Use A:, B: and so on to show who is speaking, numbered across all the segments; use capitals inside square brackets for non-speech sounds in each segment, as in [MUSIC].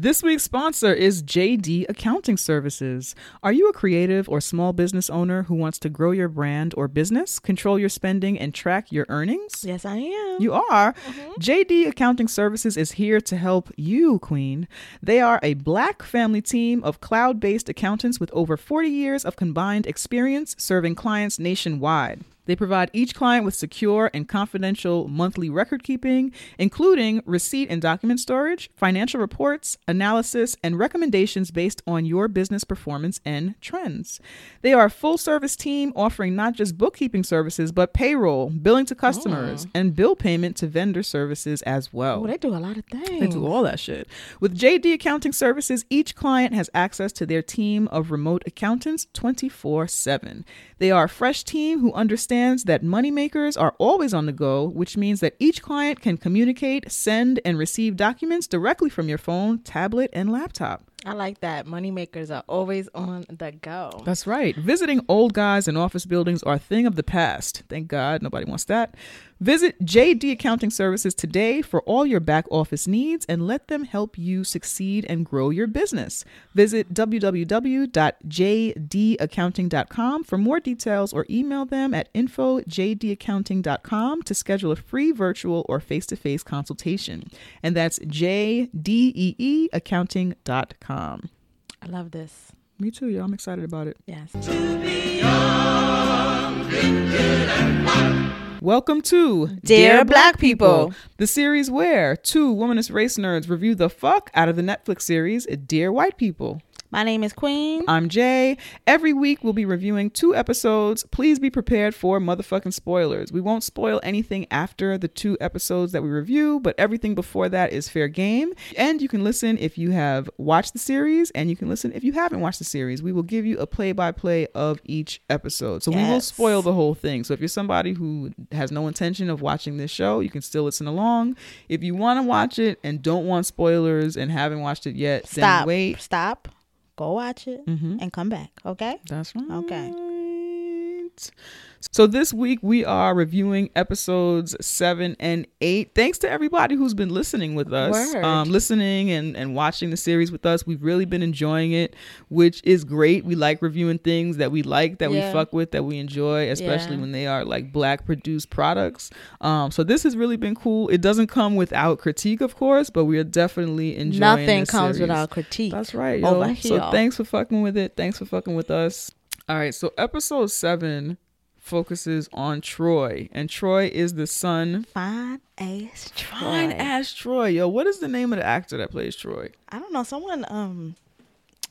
A: This week's sponsor is JD Accounting Services. Are you a creative or small business owner who wants to grow your brand or business, control your spending, and track your earnings?
B: Yes, I am.
A: You are. Mm-hmm. JD Accounting Services is here to help you, Queen. They are a black family team of cloud based accountants with over 40 years of combined experience serving clients nationwide. They provide each client with secure and confidential monthly record keeping, including receipt and document storage, financial reports, analysis, and recommendations based on your business performance and trends. They are a full service team offering not just bookkeeping services, but payroll, billing to customers, oh. and bill payment to vendor services as well.
B: Oh, they do a lot of things.
A: They do all that shit. With JD Accounting Services, each client has access to their team of remote accountants 24 7. They are a fresh team who understands that moneymakers are always on the go, which means that each client can communicate, send, and receive documents directly from your phone, tablet, and laptop.
B: I like that. Moneymakers are always on the go.
A: That's right. Visiting old guys in office buildings are a thing of the past. Thank God nobody wants that. Visit JD Accounting Services today for all your back office needs and let them help you succeed and grow your business. Visit www.jdaccounting.com for more details or email them at info.jdaccounting.com to schedule a free virtual or face to face consultation. And that's jdee accounting.com.
B: I love this.
A: Me too, y'all. I'm excited about it.
B: Yes.
A: Welcome to
B: Dear Black People.
A: the series where two womanist race nerds review the fuck out of the Netflix series Dear White People.
B: My name is Queen.
A: I'm Jay. Every week we'll be reviewing two episodes. Please be prepared for motherfucking spoilers. We won't spoil anything after the two episodes that we review, but everything before that is fair game. And you can listen if you have watched the series, and you can listen if you haven't watched the series. We will give you a play by play of each episode. So we will spoil the whole thing. So if you're somebody who has no intention of watching this show, you can still listen along. If you want to watch it and don't want spoilers and haven't watched it yet, then
B: Stop.
A: wait.
B: Stop. Go watch it
A: Mhm.
B: and come back. Okay.
A: That's right.
B: Okay.
A: So this week we are reviewing episodes seven and eight. Thanks to everybody who's been listening with us, um, listening and and watching the series with us. We've really been enjoying it, which is great. We like reviewing things that we like, that
B: Yeah.
A: we fuck with, that we enjoy, especially
B: Yeah.
A: when they are like black produced products. Um, so this has really been cool. It doesn't come without critique, of course, but we are definitely enjoying.
B: Nothing comes
A: series.
B: without critique.
A: That's right.
B: Over
A: Yo. So thanks for fucking with it. Thanks for fucking with us. All right. So episode seven focuses on Troy, and Troy is the son.
B: Fine ass Troy.
A: Fine ass Troy. Yo, what is the name of the actor that plays Troy?
B: I don't know. Someone um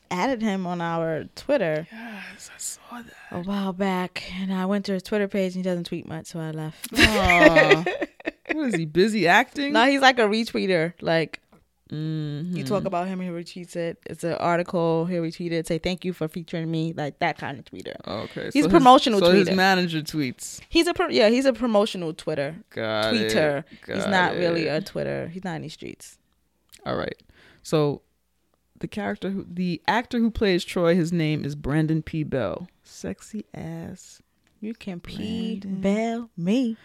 B: added him on our Twitter
A: Yes, I saw that.
B: a while back, and I went to his Twitter page. and He doesn't tweet much, so I left. [LAUGHS]
A: What is he busy acting?
B: no, he's like a retweeter. Like
A: Mhm.
B: you talk about him, he retweets it. It's an article. He'll retweet it. Say thank you for featuring me. Like that kind of tweeter.
A: Okay.
B: He's
A: so
B: a promotional
A: his, So his
B: tweeter.
A: manager tweets.
B: He's a pro- yeah. He's a promotional Twitter
A: Got
B: tweeter.
A: it.
B: He's not really a Twitter. He's not in these streets.
A: All right. So the character who the actor who plays Troy, his name is Brandon P. Bell. Sexy ass.
B: You can P. Bell me,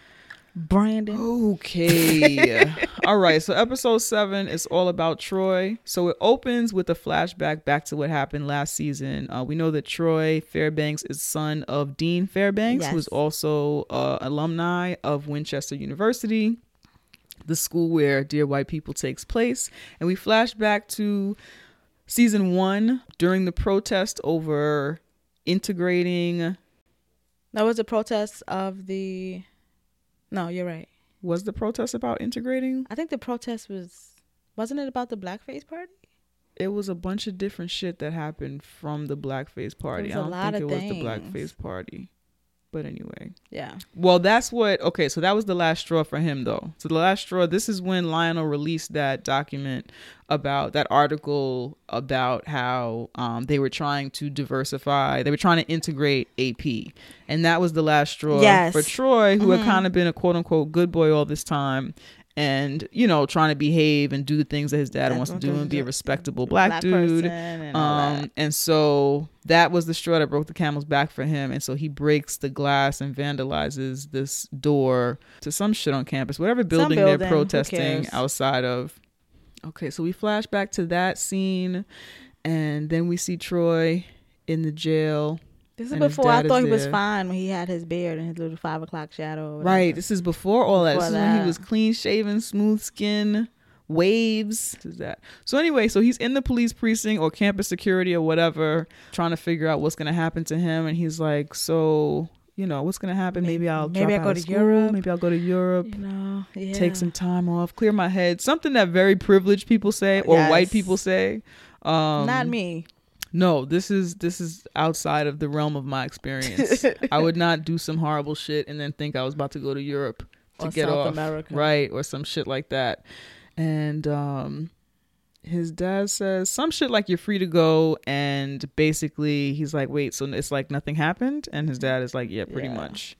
B: Brandon.
A: Okay. [LAUGHS] all right. So episode seven is all about Troy. So it opens with a flashback back to what happened last season. Uh, we know that Troy Fairbanks is son of Dean Fairbanks, who is
B: Yes.
A: also uh, alumni of Winchester University, the school where Dear White People takes place. And we flash back to season one during the protest over integrating.
B: That was a protest of the. No, you're right.
A: Was the protest about integrating?
B: I think the protest was. Wasn't it about the blackface party?
A: it was a bunch of different shit that happened from the blackface party. I don't think it
B: of
A: was the blackface party. But anyway.
B: Yeah.
A: Well, that's what okay, so that was the last straw for him though. So the last straw, this is when Lionel released that document about that article about how um, they were trying to diversify, they were trying to integrate AP. And that was the last straw
B: Yes.
A: for Troy, who
B: Mhm.
A: had kind of been a quote unquote good boy all this time. And you know, trying to behave and do the things that his dad
B: That's
A: wants to do and be a respectable black, dude.
B: and
A: Um, and so that was the straw that broke the camel's back for him. And so he breaks the glass and vandalizes this door to some shit on campus, whatever building, they're protesting outside of. Okay, so we flash back to that scene, and then we see Troy in the jail.
B: This is
A: And
B: before I thought he was fine when he had his beard and his little five o'clock shadow.
A: Right. This is before all that. This is when he was clean shaven, smooth skin, waves. This is that. So anyway, so he's in the police precinct or campus security or whatever, trying to figure out what's gonna happen to him. And he's like, so you know what's gonna happen? Maybe I'll
B: Maybe I go to
A: school.
B: Europe.
A: Maybe I'll go to Europe.
B: You know, yeah.
A: Take some time off, clear my head. Something that very privileged people say or white people say. Um,
B: Not me.
A: No, this is this is outside of the realm of my experience. I would not do some horrible shit and then think I was about to go to Europe to
B: Or
A: get
B: South
A: off,
B: America.
A: right, or some shit like that. And um, his dad says some shit like "you're free to go," and basically he's like, "Wait, so it's like nothing happened?" And his dad is like, "Yeah, pretty
B: Yeah.
A: much."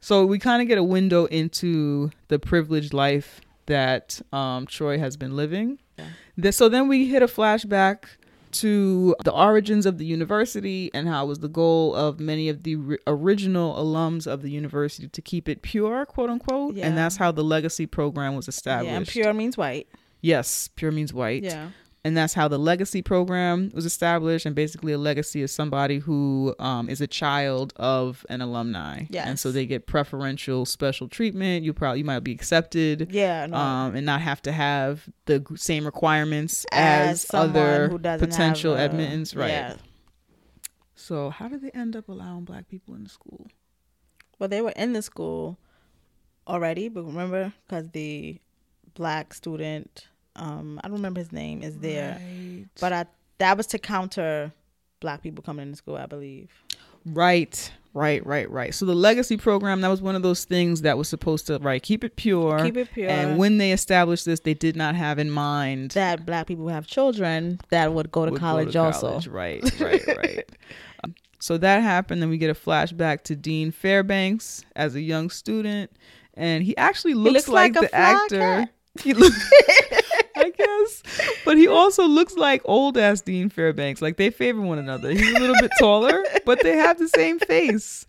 A: So we kind of get a window into the privileged life that um, Troy has been living.
B: Yeah.
A: So then we hit a flashback to the origins of the university and how it was the goal of many of the ri- original alums of the university to keep it pure, quote unquote.
B: Yeah.
A: And that's how the legacy program was established.
B: Yeah, and pure means white.
A: Yes, pure means white.
B: Yeah.
A: And that's how the legacy program was established. And basically, a legacy is somebody who um, is a child of an alumni. And so they get preferential special treatment. You probably you might be accepted
B: Yeah. No.
A: um, and not have to have the same requirements
B: As
A: as, other
B: who
A: potential
B: have, uh,
A: admittance. Right.
B: yeah.
A: So how did they end up allowing black people in the school?
B: Well, they were in the school already, but remember, because the black student, um, I don't remember his name, is there.
A: Right.
B: But I, that was to counter black people coming into school, I believe.
A: Right, right, right, right. So the legacy program that was one of those things that was supposed to right keep it pure.
B: Keep it pure.
A: And when they established this, they did not have in mind
B: that black people have children that would go to
A: would go
B: college also.
A: college. Right, right, right. [LAUGHS] Um, so that happened. Then we get a flashback to Dean Fairbanks as a young student, and he actually looks,
B: looks
A: like,
B: like
A: the actor.
B: cat.
A: He looks, [LAUGHS] Guess, but he also looks like old ass Dean Fairbanks. Like they favor one another. He's a little bit taller, but they have the same face.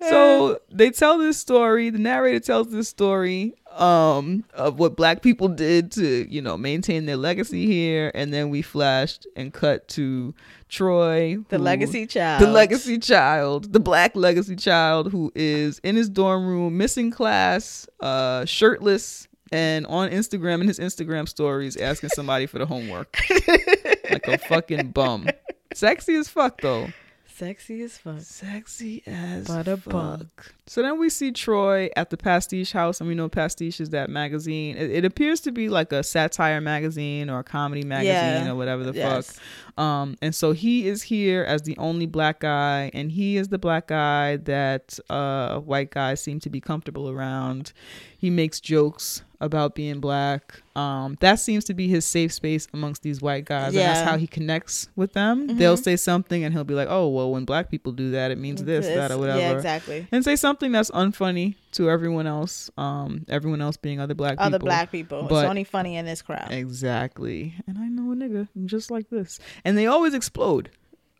A: So they tell this story. The narrator tells this story um, of what black people did to, you know, maintain their legacy here, and then we flashed and cut to Troy,
B: The
A: who-
B: legacy child.
A: the legacy child, the black legacy child, who is in his dorm room, missing class, uh, shirtless, and on Instagram in his Instagram stories asking somebody for the homework, [LAUGHS] like a fucking bum. Sexy as fuck though.
B: Sexy as fuck.
A: Sexy as
B: But a bum.
A: So then we see Troy at the Pastiche House, and we know Pastiche is that magazine. It, it appears to be like a satire magazine or a comedy magazine
B: Yeah.
A: or whatever the
B: Yes.
A: fuck. Um, and so he is here as the only black guy, and he is the black guy that uh, white guys seem to be comfortable around. He makes jokes about being black. Um, that seems to be his safe space amongst these white guys, and that's how he connects with them. They'll say something, and he'll be like, "Oh, well, when black people do that, it means this, that, or whatever."
B: Yeah, exactly.
A: and say something that's unfunny to everyone else. Um, everyone else being other black
B: Other
A: people.
B: black people.
A: But-
B: it's only funny in this crowd.
A: Exactly. And I know a nigga just like this, and they always explode.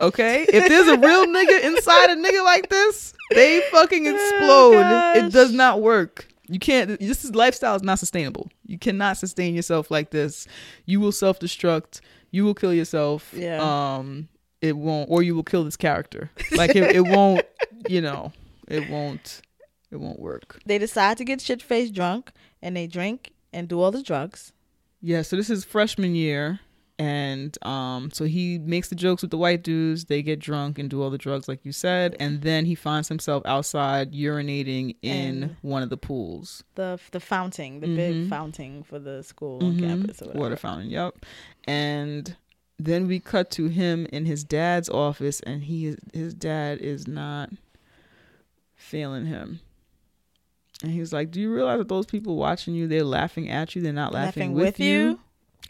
A: Okay, if there's a real nigga [LAUGHS] inside a nigga like this, they fucking explode. it
B: Oh, gosh.
A: does not work. You can't. This is lifestyle is not sustainable. You cannot sustain yourself like this. You will self destruct. You will kill yourself.
B: Yeah.
A: Um. It won't, or you will kill this character. Like it, it won't. [LAUGHS] You know, it won't. It won't work.
B: They decide to get shit faced drunk and they drink and do all the drugs.
A: Yeah, so this is freshman year, and um, so he makes the jokes with the white dudes. They get drunk and do all the drugs, like you said, and then he finds himself outside urinating in
B: And-
A: one of the pools,
B: The the fountain, the
A: Mhm.
B: big fountain for the school on
A: Mhm.
B: campus or whatever.
A: water fountain. Yep, and then we cut to him in his dad's office, and he his dad is not failing him. And he's like, "Do you realize that those people watching you, they're laughing at you. They're not laughing, with, you.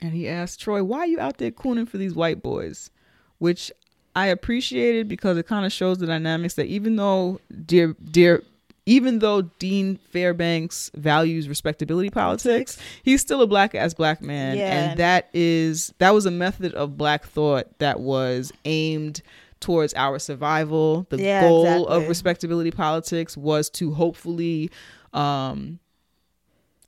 A: And he asked Troy, "Why are you out there cooning for these white boys?" Which I appreciated because it kind of shows the dynamics that even though dear dear even though Dean Fairbanks values respectability politics, he's still a black ass black man
B: Yeah.
A: and that is that was a method of black thought that was aimed towards our survival. The
B: Yeah,
A: goal of respectability politics was to hopefully um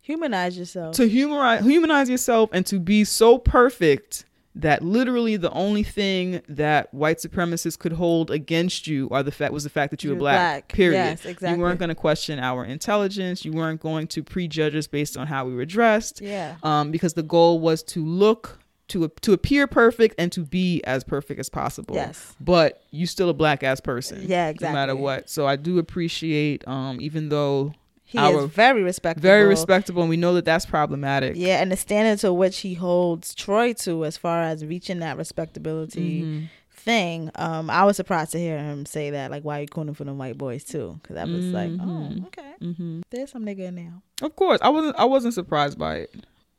B: Humanize yourself.
A: to humanize humanize yourself and to be so perfect that literally the only thing that white supremacists could hold against you are the fact was the fact that you were black,
B: black.
A: period
B: Yes, exactly.
A: you weren't going to question our intelligence you weren't going to prejudge us based on how we were dressed
B: yeah.
A: um, because the goal was to look to to appear perfect and to be as perfect as possible
B: Yes.
A: but you still a black ass person
B: Yeah, exactly.
A: no matter what so i do appreciate um, even though
B: He
A: our-
B: is very respectable.
A: very respectable and we know that that's problematic
B: Yeah, and the standard to which he holds Troy to as far as reaching that respectability
A: Mhm.
B: thing, um, I was surprised to hear him say that. Like, why are you calling for them white boys too? Because I was like,
A: Mhm.
B: oh, okay,
A: Mhm.
B: there's some nigga in there.
A: Of course, I wasn't. I wasn't surprised by it,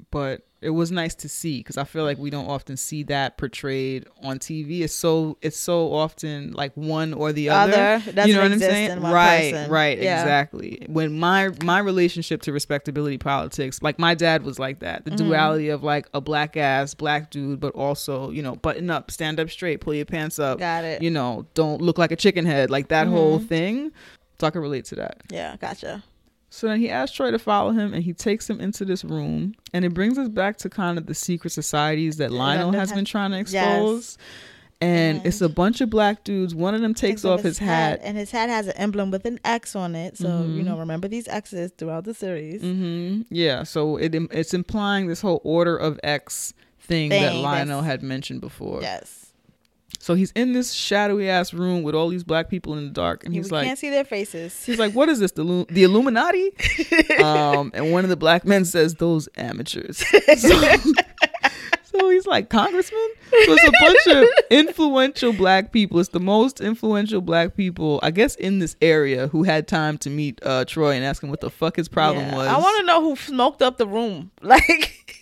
A: but it was nice to see because I feel like we don't often see that portrayed on TV. It's so. It's so often like one or the other.
B: Other
A: you know what I'm saying? right.
B: person.
A: Right.
B: Yeah.
A: Exactly. When my my relationship to respectability politics, like my dad was like that. The
B: Mhm.
A: duality of like a black ass black dude, but also you know button up, stand up straight, pull your pants up.
B: Got it.
A: You know, don't look like a chicken head. Like that whole
B: Mhm.
A: thing. So I can relate to that.
B: Yeah, gotcha.
A: So then he asks Troy to follow him and he takes him into this room. And it brings us back to kind of the secret societies that Lionel has
B: has-
A: been trying to
B: Yes.
A: expose. And,
B: And-
A: it's a bunch of black dudes. One of them takes off his hat.
B: and his hat has an emblem with an X on it. So you
A: Mhm.
B: know, remember these X's throughout the series.
A: Mm-hmm. Yeah, so it it's implying this whole order of X thing, that Lionel had mentioned before.
B: Yes,
A: So he's in this shadowy ass room with all these black people in the dark, and
B: we
A: he's like,
B: can't see their faces.
A: He's like, "What is this? The Lu- the Illuminati?" [LAUGHS] um, and one of the black men says, "Those amateurs." [LAUGHS] So, so he's like, "Congressman." So it's a bunch of influential black people. It's the most influential black people, I guess, in this area who had time to meet uh, Troy and ask him what the fuck his problem
B: Yeah.
A: was.
B: I want to know who smoked up the room. [LAUGHS] Like,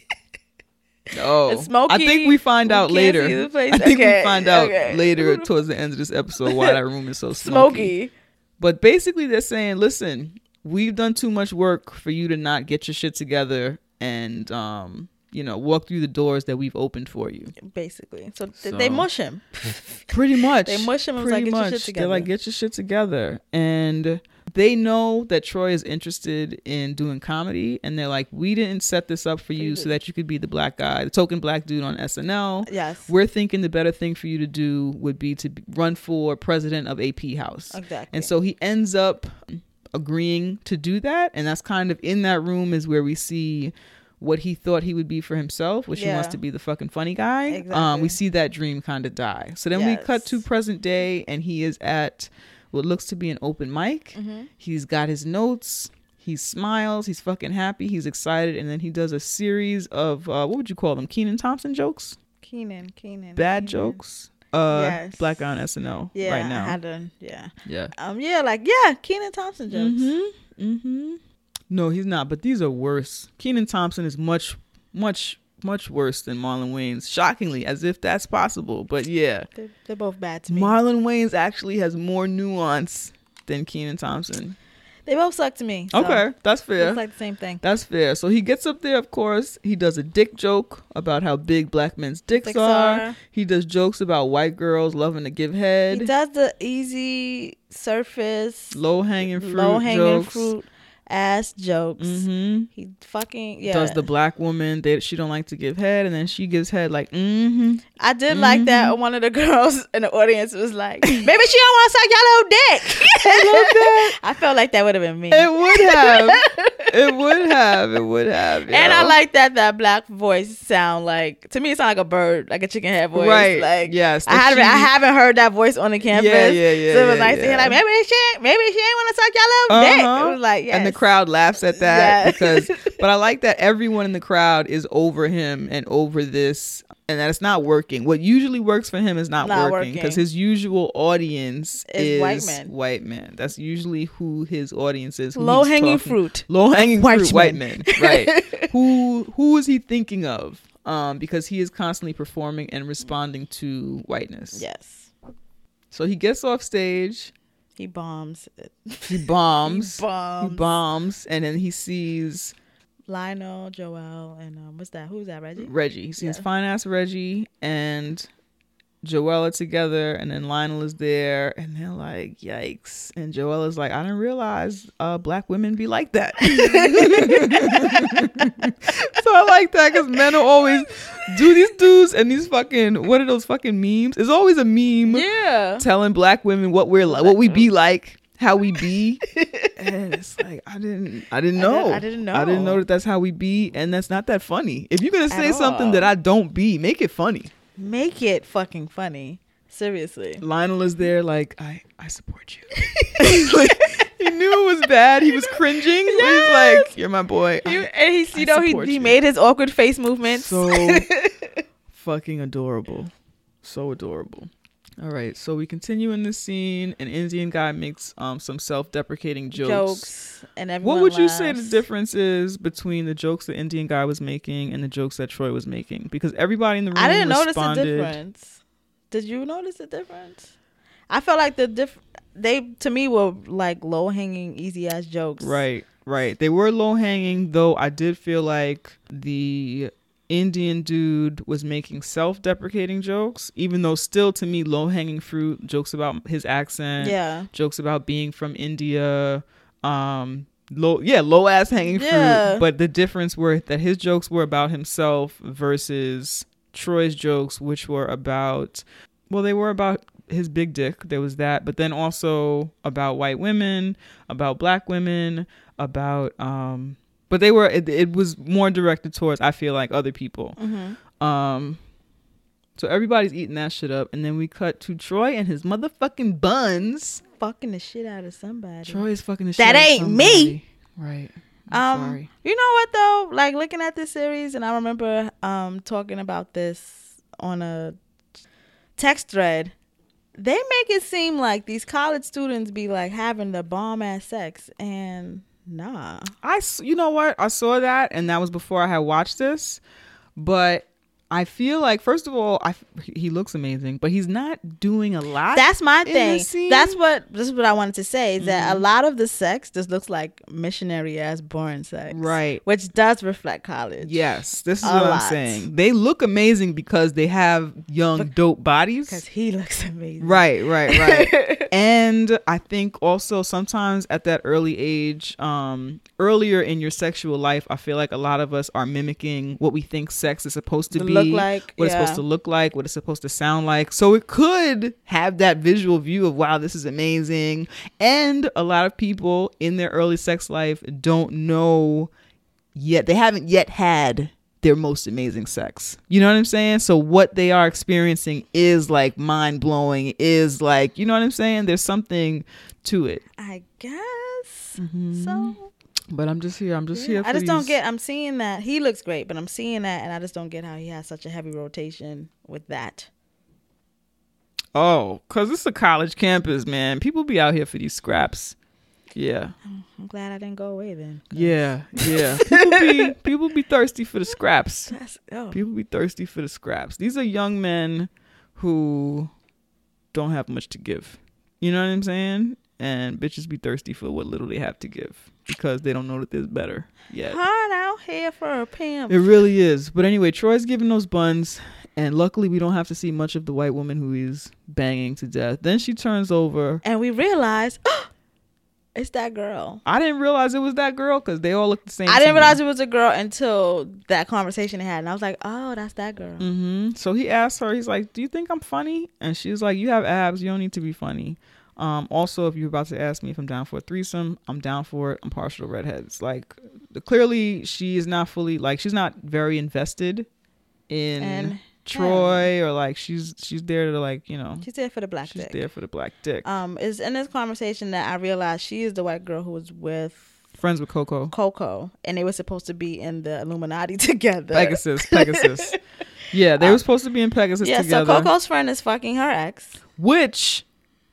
A: Oh,
B: It's smoky.
A: I think we find
B: We
A: out
B: can't
A: later.
B: see the place.
A: I think
B: Okay,
A: we find out
B: okay.
A: later towards the end of this episode why that room is so [LAUGHS] smoky.
B: smoky.
A: But basically, they're saying, listen, we've done too much work for you to not get your shit together and, um, you know, walk through the doors that we've opened for you.
B: Basically, so,
A: So-
B: they mush him. [LAUGHS]
A: Pretty much.
B: They mush him and
A: Pretty
B: like, "Get your
A: much.
B: shit together."
A: They're like, get your shit together. And they know that Troy is interested in doing comedy. And they're like, we didn't set this up for you so that you could be the black guy, the token black dude on SNL.
B: Yes,
A: We're thinking the better thing for you to do would be to run for president of AP House.
B: exactly.
A: And so he ends up agreeing to do that. And that's kind of in that room is where we see what he thought he would be for himself, which he wants to be the fucking funny guy. Um,
B: Exactly.
A: we see that dream kind of die. So then we cut to present day and he is at what looks to be an open mic.
B: Mm-hmm.
A: He's got his notes. He smiles. He's fucking happy. He's excited. And then he does a series of, uh, what would you call them? Kenan Thompson jokes?
B: Kenan, Kenan,
A: Bad
B: Kenan.
A: jokes? Uh,
B: Yes.
A: Black on SNL
B: Yeah,
A: right
B: I
A: now.
B: had to, yeah,
A: yeah.
B: um, yeah, like yeah, Kenan Thompson jokes.
A: Mm-hmm. Mm-hmm. No, he's not. But these are worse. Keenan Thompson is much, much, much worse than Marlon Wayans. Shockingly, as if that's possible. But yeah,
B: They're, they're both bad to me.
A: Marlon Wayans actually has more nuance than Kenan Thompson.
B: they both suck to me. so
A: okay, that's fair.
B: It's like the same thing.
A: that's fair. So he gets up there, of course. He does a dick joke about how big black men's dicks,
B: Dicks
A: are.
B: are.
A: He does jokes about white girls loving to give head.
B: He does the easy surface,
A: Low hanging fruit.
B: low hanging fruit ass jokes.
A: Mm-hmm.
B: He fucking yeah.
A: does the black woman that she don't like to give head and then she gives head like mm-hmm
B: I did like that.
A: Mm-hmm.
B: One of the [LAUGHS] girls in the audience was like, [LAUGHS] "Maybe she don't want to suck your little dick." [LAUGHS] I felt like that would have been me.
A: it would have it would have it would have
B: And I like that that black voice sound like to me it sound like a bird, like a chicken head voice.
A: right
B: Like
A: yes
B: I haven't I haven't heard that voice on the campus.
A: yeah yeah yeah
B: so it was
A: yeah,
B: nice to hear
A: yeah.
B: like maybe she maybe she ain't want to suck little dick.
A: Uh-huh.
B: It was like yes.
A: and the crowd laughs at that
B: Yeah. [LAUGHS]
A: because but I like that everyone in the crowd is over him and over this and that it's not working. What usually works for him is not,
B: Not
A: working because his usual audience
B: Is
A: is
B: white men.
A: White men. That's usually who his audience is.
B: Low hanging
A: talking-
B: fruit.
A: low hanging
B: White
A: fruit white men right [LAUGHS] who who is he thinking of um because he is constantly performing and responding to whiteness
B: Yes.
A: so he gets off stage
B: He bombs.
A: he bombs [LAUGHS]
B: He bombs.
A: he bombs and then he sees
B: Lionel, Joelle, and um, what's that? Who's that? Reggie.
A: reggie he sees
B: Yeah.
A: fine ass reggie and Joella together, and then Lionel is there, and they're like, "Yikes!" And Joella's like, "I didn't realize uh, black women be like that." [LAUGHS] so I like that because men will always do these dudes and these fucking what are those fucking memes? It's always a meme
B: Yeah.
A: telling black women what we're like, what we be like, how we be, [LAUGHS] and it's like I didn't, I didn't
B: I
A: know,
B: didn't- I didn't know
A: I didn't know that that's how we be, and that's not that funny. If you're gonna say something that I don't be, make it funny.
B: Make it fucking funny. Seriously.
A: Lionel is there, like I, I support you. like, [LAUGHS] he knew it was bad. He was [LAUGHS] cringing. but He's like, "You're my boy."
B: He,
A: I-
B: and he's,
A: I
B: you know, he, he
A: you.
B: made his awkward face movements.
A: So [LAUGHS] fucking adorable. So adorable. All right, so we continue in this scene. An Indian guy makes um some self-deprecating jokes.
B: jokes. and everyone
A: What would you say the difference is between the jokes the Indian guy was making and the jokes that Troy was making? Because everybody in the room
B: I didn't notice
A: a
B: difference. Did you notice a difference? I felt like the diff. They to me were like low hanging, easy ass jokes.
A: Right, right. They were low hanging, though. I did feel like the Indian dude was making self deprecating jokes, even though still to me low hanging fruit jokes about his accent,
B: Yeah.
A: jokes about being from India, um, low yeah, low ass hanging
B: Yeah.
A: fruit. But the difference were that his jokes were about himself versus Troy's jokes, which were about well, they were about his big dick. There was that, but then also about white women, about black women, about um but they were it, it was more directed towards I feel like other people.
B: Mm-hmm.
A: Um so everybody's eating that shit up and then we cut to Troy and his motherfucking buns.
B: Fucking the shit out of somebody.
A: Troy is fucking the shit
B: That
A: out of That
B: ain't me.
A: Right. I'm
B: um,
A: sorry.
B: you know what though? Like looking at this series, and I remember um talking about this on a text thread. They make it seem like these college students be like having the bomb ass sex, and nah.
A: I you know what? I saw that, and that was before I had watched this. But I feel like, first of all, I he looks amazing, but he's not doing a lot.
B: That's my
A: in
B: thing.
A: the?
B: That's what this is what I wanted to say is that a
A: Mhm.
B: lot of the sex just looks like missionary ass boring sex,
A: right.
B: Which does reflect college.
A: Yes, this is
B: A
A: what I'm saying. They look amazing because they have young, dope bodies.
B: because he looks amazing.
A: Right, right, right. [LAUGHS] and I think also sometimes at that early age, um, earlier in your sexual life, I feel like a lot of us are mimicking what we think sex is supposed to
B: To
A: be,
B: look like
A: what it's supposed to look like, what it's supposed to sound like. So it could have that visual view of wow, this is amazing. And a lot of people in their early sex life don't know yet. They haven't yet had their most amazing sex. You know what I'm saying? So what they are experiencing is like mind blowing, is like, you know what I'm saying? There's something to it.
B: I guess
A: Mm-hmm.
B: so.
A: But I'm just here. I'm just
B: Yeah,
A: here. For
B: I just don't get. I'm seeing that he looks great, but I'm seeing that, and I just don't get how he has such a heavy rotation with that.
A: Oh, cause it's a college campus, man. People be out here for these scraps. Yeah, oh,
B: I'm glad I didn't go away then. 'cause
A: yeah, yeah. [LAUGHS] People be people be thirsty for the scraps. [LAUGHS]
B: That's, oh,
A: People be thirsty for the scraps. These are young men who don't have much to give. You know what I'm saying? And bitches be thirsty for what little they have to give because they don't know that there's better yet.
B: hard out here for a pimp.
A: It really is. But anyway, Troy's giving those buns, and luckily we don't have to see much of the white woman who he's banging to death. Then she turns over.
B: and we realize [GASPS] it's that girl.
A: I didn't realize it was that girl because they all look the same.
B: I didn't realize it was a girl until that conversation they had, and I was like, "Oh, that's that girl."
A: Mm-hmm. So he asked her, he's like, "Do you think I'm funny?" And she's like, "You have abs. You don't need to be funny." Um, also, if you're about to ask me if I'm down for a threesome, I'm down for it. I'm partial to redheads. Like, clearly, she is not fully like she's not very invested in
B: And
A: Troy or like she's she's there to like you know
B: she's there for the black dick.
A: she's
B: dick.
A: there for the black dick.
B: Um, is in this conversation that I realized she is the white girl who was with
A: Friends with Coco,
B: Coco, and they were supposed to be in the Illuminati [LAUGHS] together.
A: Pegasus, Pegasus. [LAUGHS] Yeah, they were supposed to be in Pegasus
B: yeah,
A: together.
B: so Coco's friend is fucking her ex.
A: which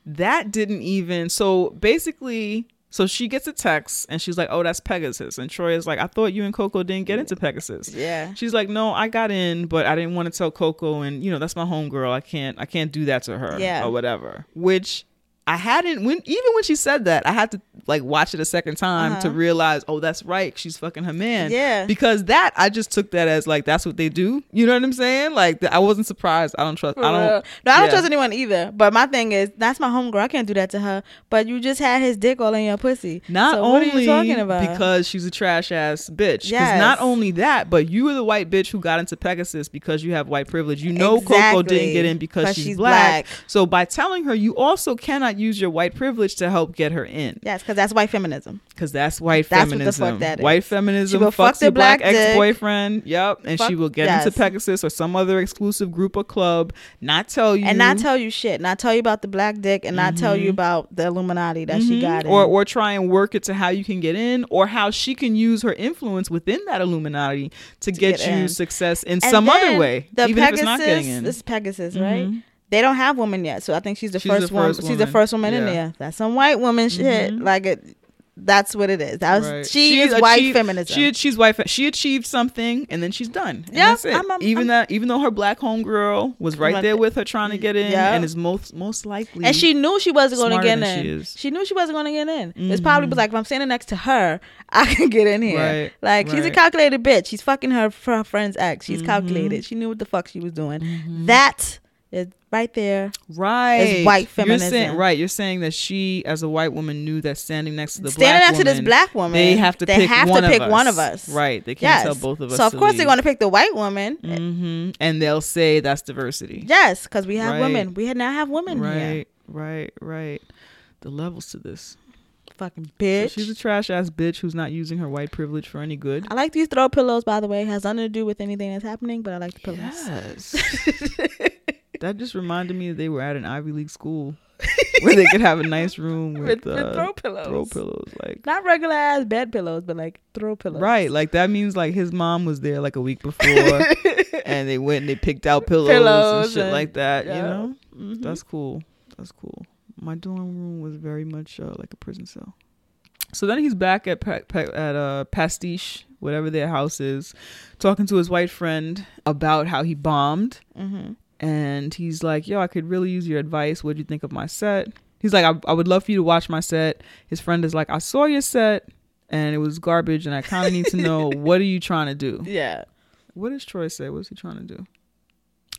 A: that didn't even so basically so she gets a text and she's like oh that's pegasus and troy is like i thought you and coco didn't get into pegasus
B: Yeah.
A: she's like no i got in but i didn't want to tell coco and you know that's my homegirl i can't i can't do that to her
B: Yeah.
A: or whatever which I hadn't when even when she said that, I had to like watch it a second time to
B: Uh-huh.
A: realize, oh, that's right, she's fucking her man.
B: Yeah.
A: Because that I just took that as like that's what they do. You know what I'm saying? Like I wasn't surprised. I don't trust.
B: For
A: I don't.
B: real. No, I don't
A: yeah.
B: trust anyone either. But my thing is, that's my homegirl. I can't do that to her. But you just had his dick all in your pussy.
A: Not
B: so
A: only
B: what are you talking about?
A: because she's a trash ass bitch. Because
B: Yes.
A: not only that, but you were the white bitch who got into Pegasus because you have white privilege. You know Coco didn't get in because she's,
B: she's
A: black.
B: black.
A: So by telling her, you also cannot use your white privilege to help get her in.
B: yes, because that's white feminism.
A: Because that's white
B: That's what the fuck that is.
A: White feminism
B: She
A: fucks
B: fuck
A: your
B: the
A: black,
B: black
A: ex-boyfriend. Yep. And she will get
B: yes.
A: into Pegasus or some other exclusive group or club, not tell you.
B: And not tell you shit. Not tell you about the black dick and not tell you about the Illuminati that she
A: Mhm.
B: got in.
A: or or try and work it to how you can get in or how she can use her influence within that Illuminati to, get,
B: get
A: you
B: in.
A: success in
B: And
A: some other way,
B: The
A: even
B: Pegasus,
A: if it's not getting in.
B: This is Pegasus, right?
A: Mhm.
B: They don't have women yet, so I think she's the
A: She's the
B: first one.
A: first
B: She's the first woman in there. That's some white woman shit.
A: Mhm.
B: Like it. That's what it is. That was,
A: Right.
B: she,
A: She's
B: is white
A: achieved-
B: feminism.
A: She she's white. fe- She achieved something, and then she's done.
B: Yeah. I'm- I'm-
A: even that, even though her black homegirl was right
B: Right
A: there with her trying to get in,
B: Yeah.
A: and is most most likely,
B: and she knew she wasn't going to get in.
A: she
B: She, knew she wasn't going to get in. It's probably
A: Mhm.
B: was like if I'm standing next to her, [LAUGHS] I can get in here.
A: Right,
B: Like she's a calculated bitch. She's fucking her her friend's ex. She's
A: Mhm.
B: calculated. She knew what the fuck she was doing.
A: Mm-hmm.
B: That is right there.
A: right
B: white
A: You're saying, right, you're saying that she, as a white woman, knew that standing next to the
B: Standing
A: black
B: next to this black woman,
A: they have to
B: they
A: pick
B: have
A: one
B: to pick
A: of us.
B: one of us.
A: Right, they can't
B: Yes.
A: tell both of us.
B: So of course they're going to pick the white woman.
A: hmm And they'll say that's diversity.
B: Yes, because we have
A: Right.
B: women. We now have women
A: right,
B: here.
A: right, right. The levels to this.
B: Fucking
A: So
B: bitch.
A: she's a trash ass bitch who's not using her white privilege for any good.
B: I like these throw pillows, by the way. It has nothing to do with anything that's happening, but I like the pillows.
A: Yes. [LAUGHS] that just reminded me that they were at an Ivy League school where they could have a nice room [LAUGHS] with,
B: with, with
A: uh,
B: throw pillows.
A: throw pillows. Like
B: Not regular ass bed pillows, but like throw pillows.
A: right, like that means like his mom was there like a week before, [LAUGHS] and they went and they picked out pillows,
B: Pillows
A: and shit
B: and-
A: like that. You
B: yeah.
A: know,
B: Mhm.
A: that's cool. That's cool. My dorm room was very much uh, like a prison cell. So then he's back at pa- pa- at uh, Pastiche, whatever their house is, talking to his white friend about how he bombed,
B: Mhm.
A: And he's like, "Yo, I could really use your advice. What'd you think of my set?" He's like, I, "I would love for you to watch my set." His friend is like, "I saw your set, and it was garbage, and I kind of need to know [LAUGHS] what are you trying to do."
B: Yeah.
A: What does Troy say? What's he trying to do?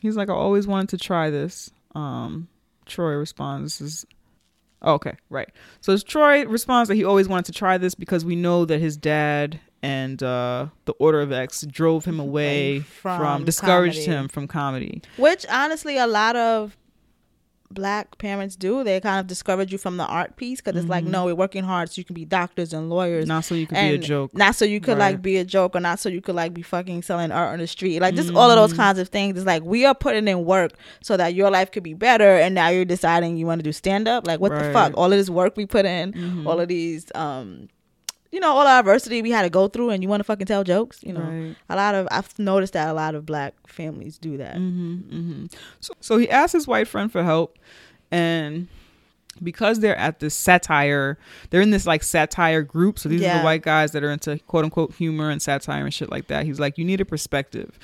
A: He's like, I always wanted to try this. Um, Troy responds, "This is oh, okay, right." So Troy responds that he always wanted to try this because we know that his dad and uh, the Order of X drove him away
B: From
A: from, discouraged
B: comedy.
A: him from comedy.
B: Which honestly, a lot of black parents do. They kind of discourage you from the art piece because it's like,
A: Mhm.
B: no, we're working hard so you can be doctors and lawyers.
A: Not so you could
B: and
A: be a joke.
B: Not so you could
A: Right.
B: like be a joke or not so you could like be fucking selling art on the street. Like just all of those
A: Mhm.
B: kinds of things. It's like we are putting in work so that your life could be better and now you're deciding you want to do stand up. Like what the fuck? All of this work we put in,
A: Mhm.
B: all of these um you know, all our adversity we had to go through and you want to fucking tell jokes, you know.
A: Right.
B: A lot of I've noticed that a lot of black families do that.
A: Mm-hmm, mm-hmm. So, so he asked his white friend for help, and because they're at this satire, they're in this like satire group. So these are the white guys that are into quote unquote humor and satire and shit like that. He's like, you need a perspective.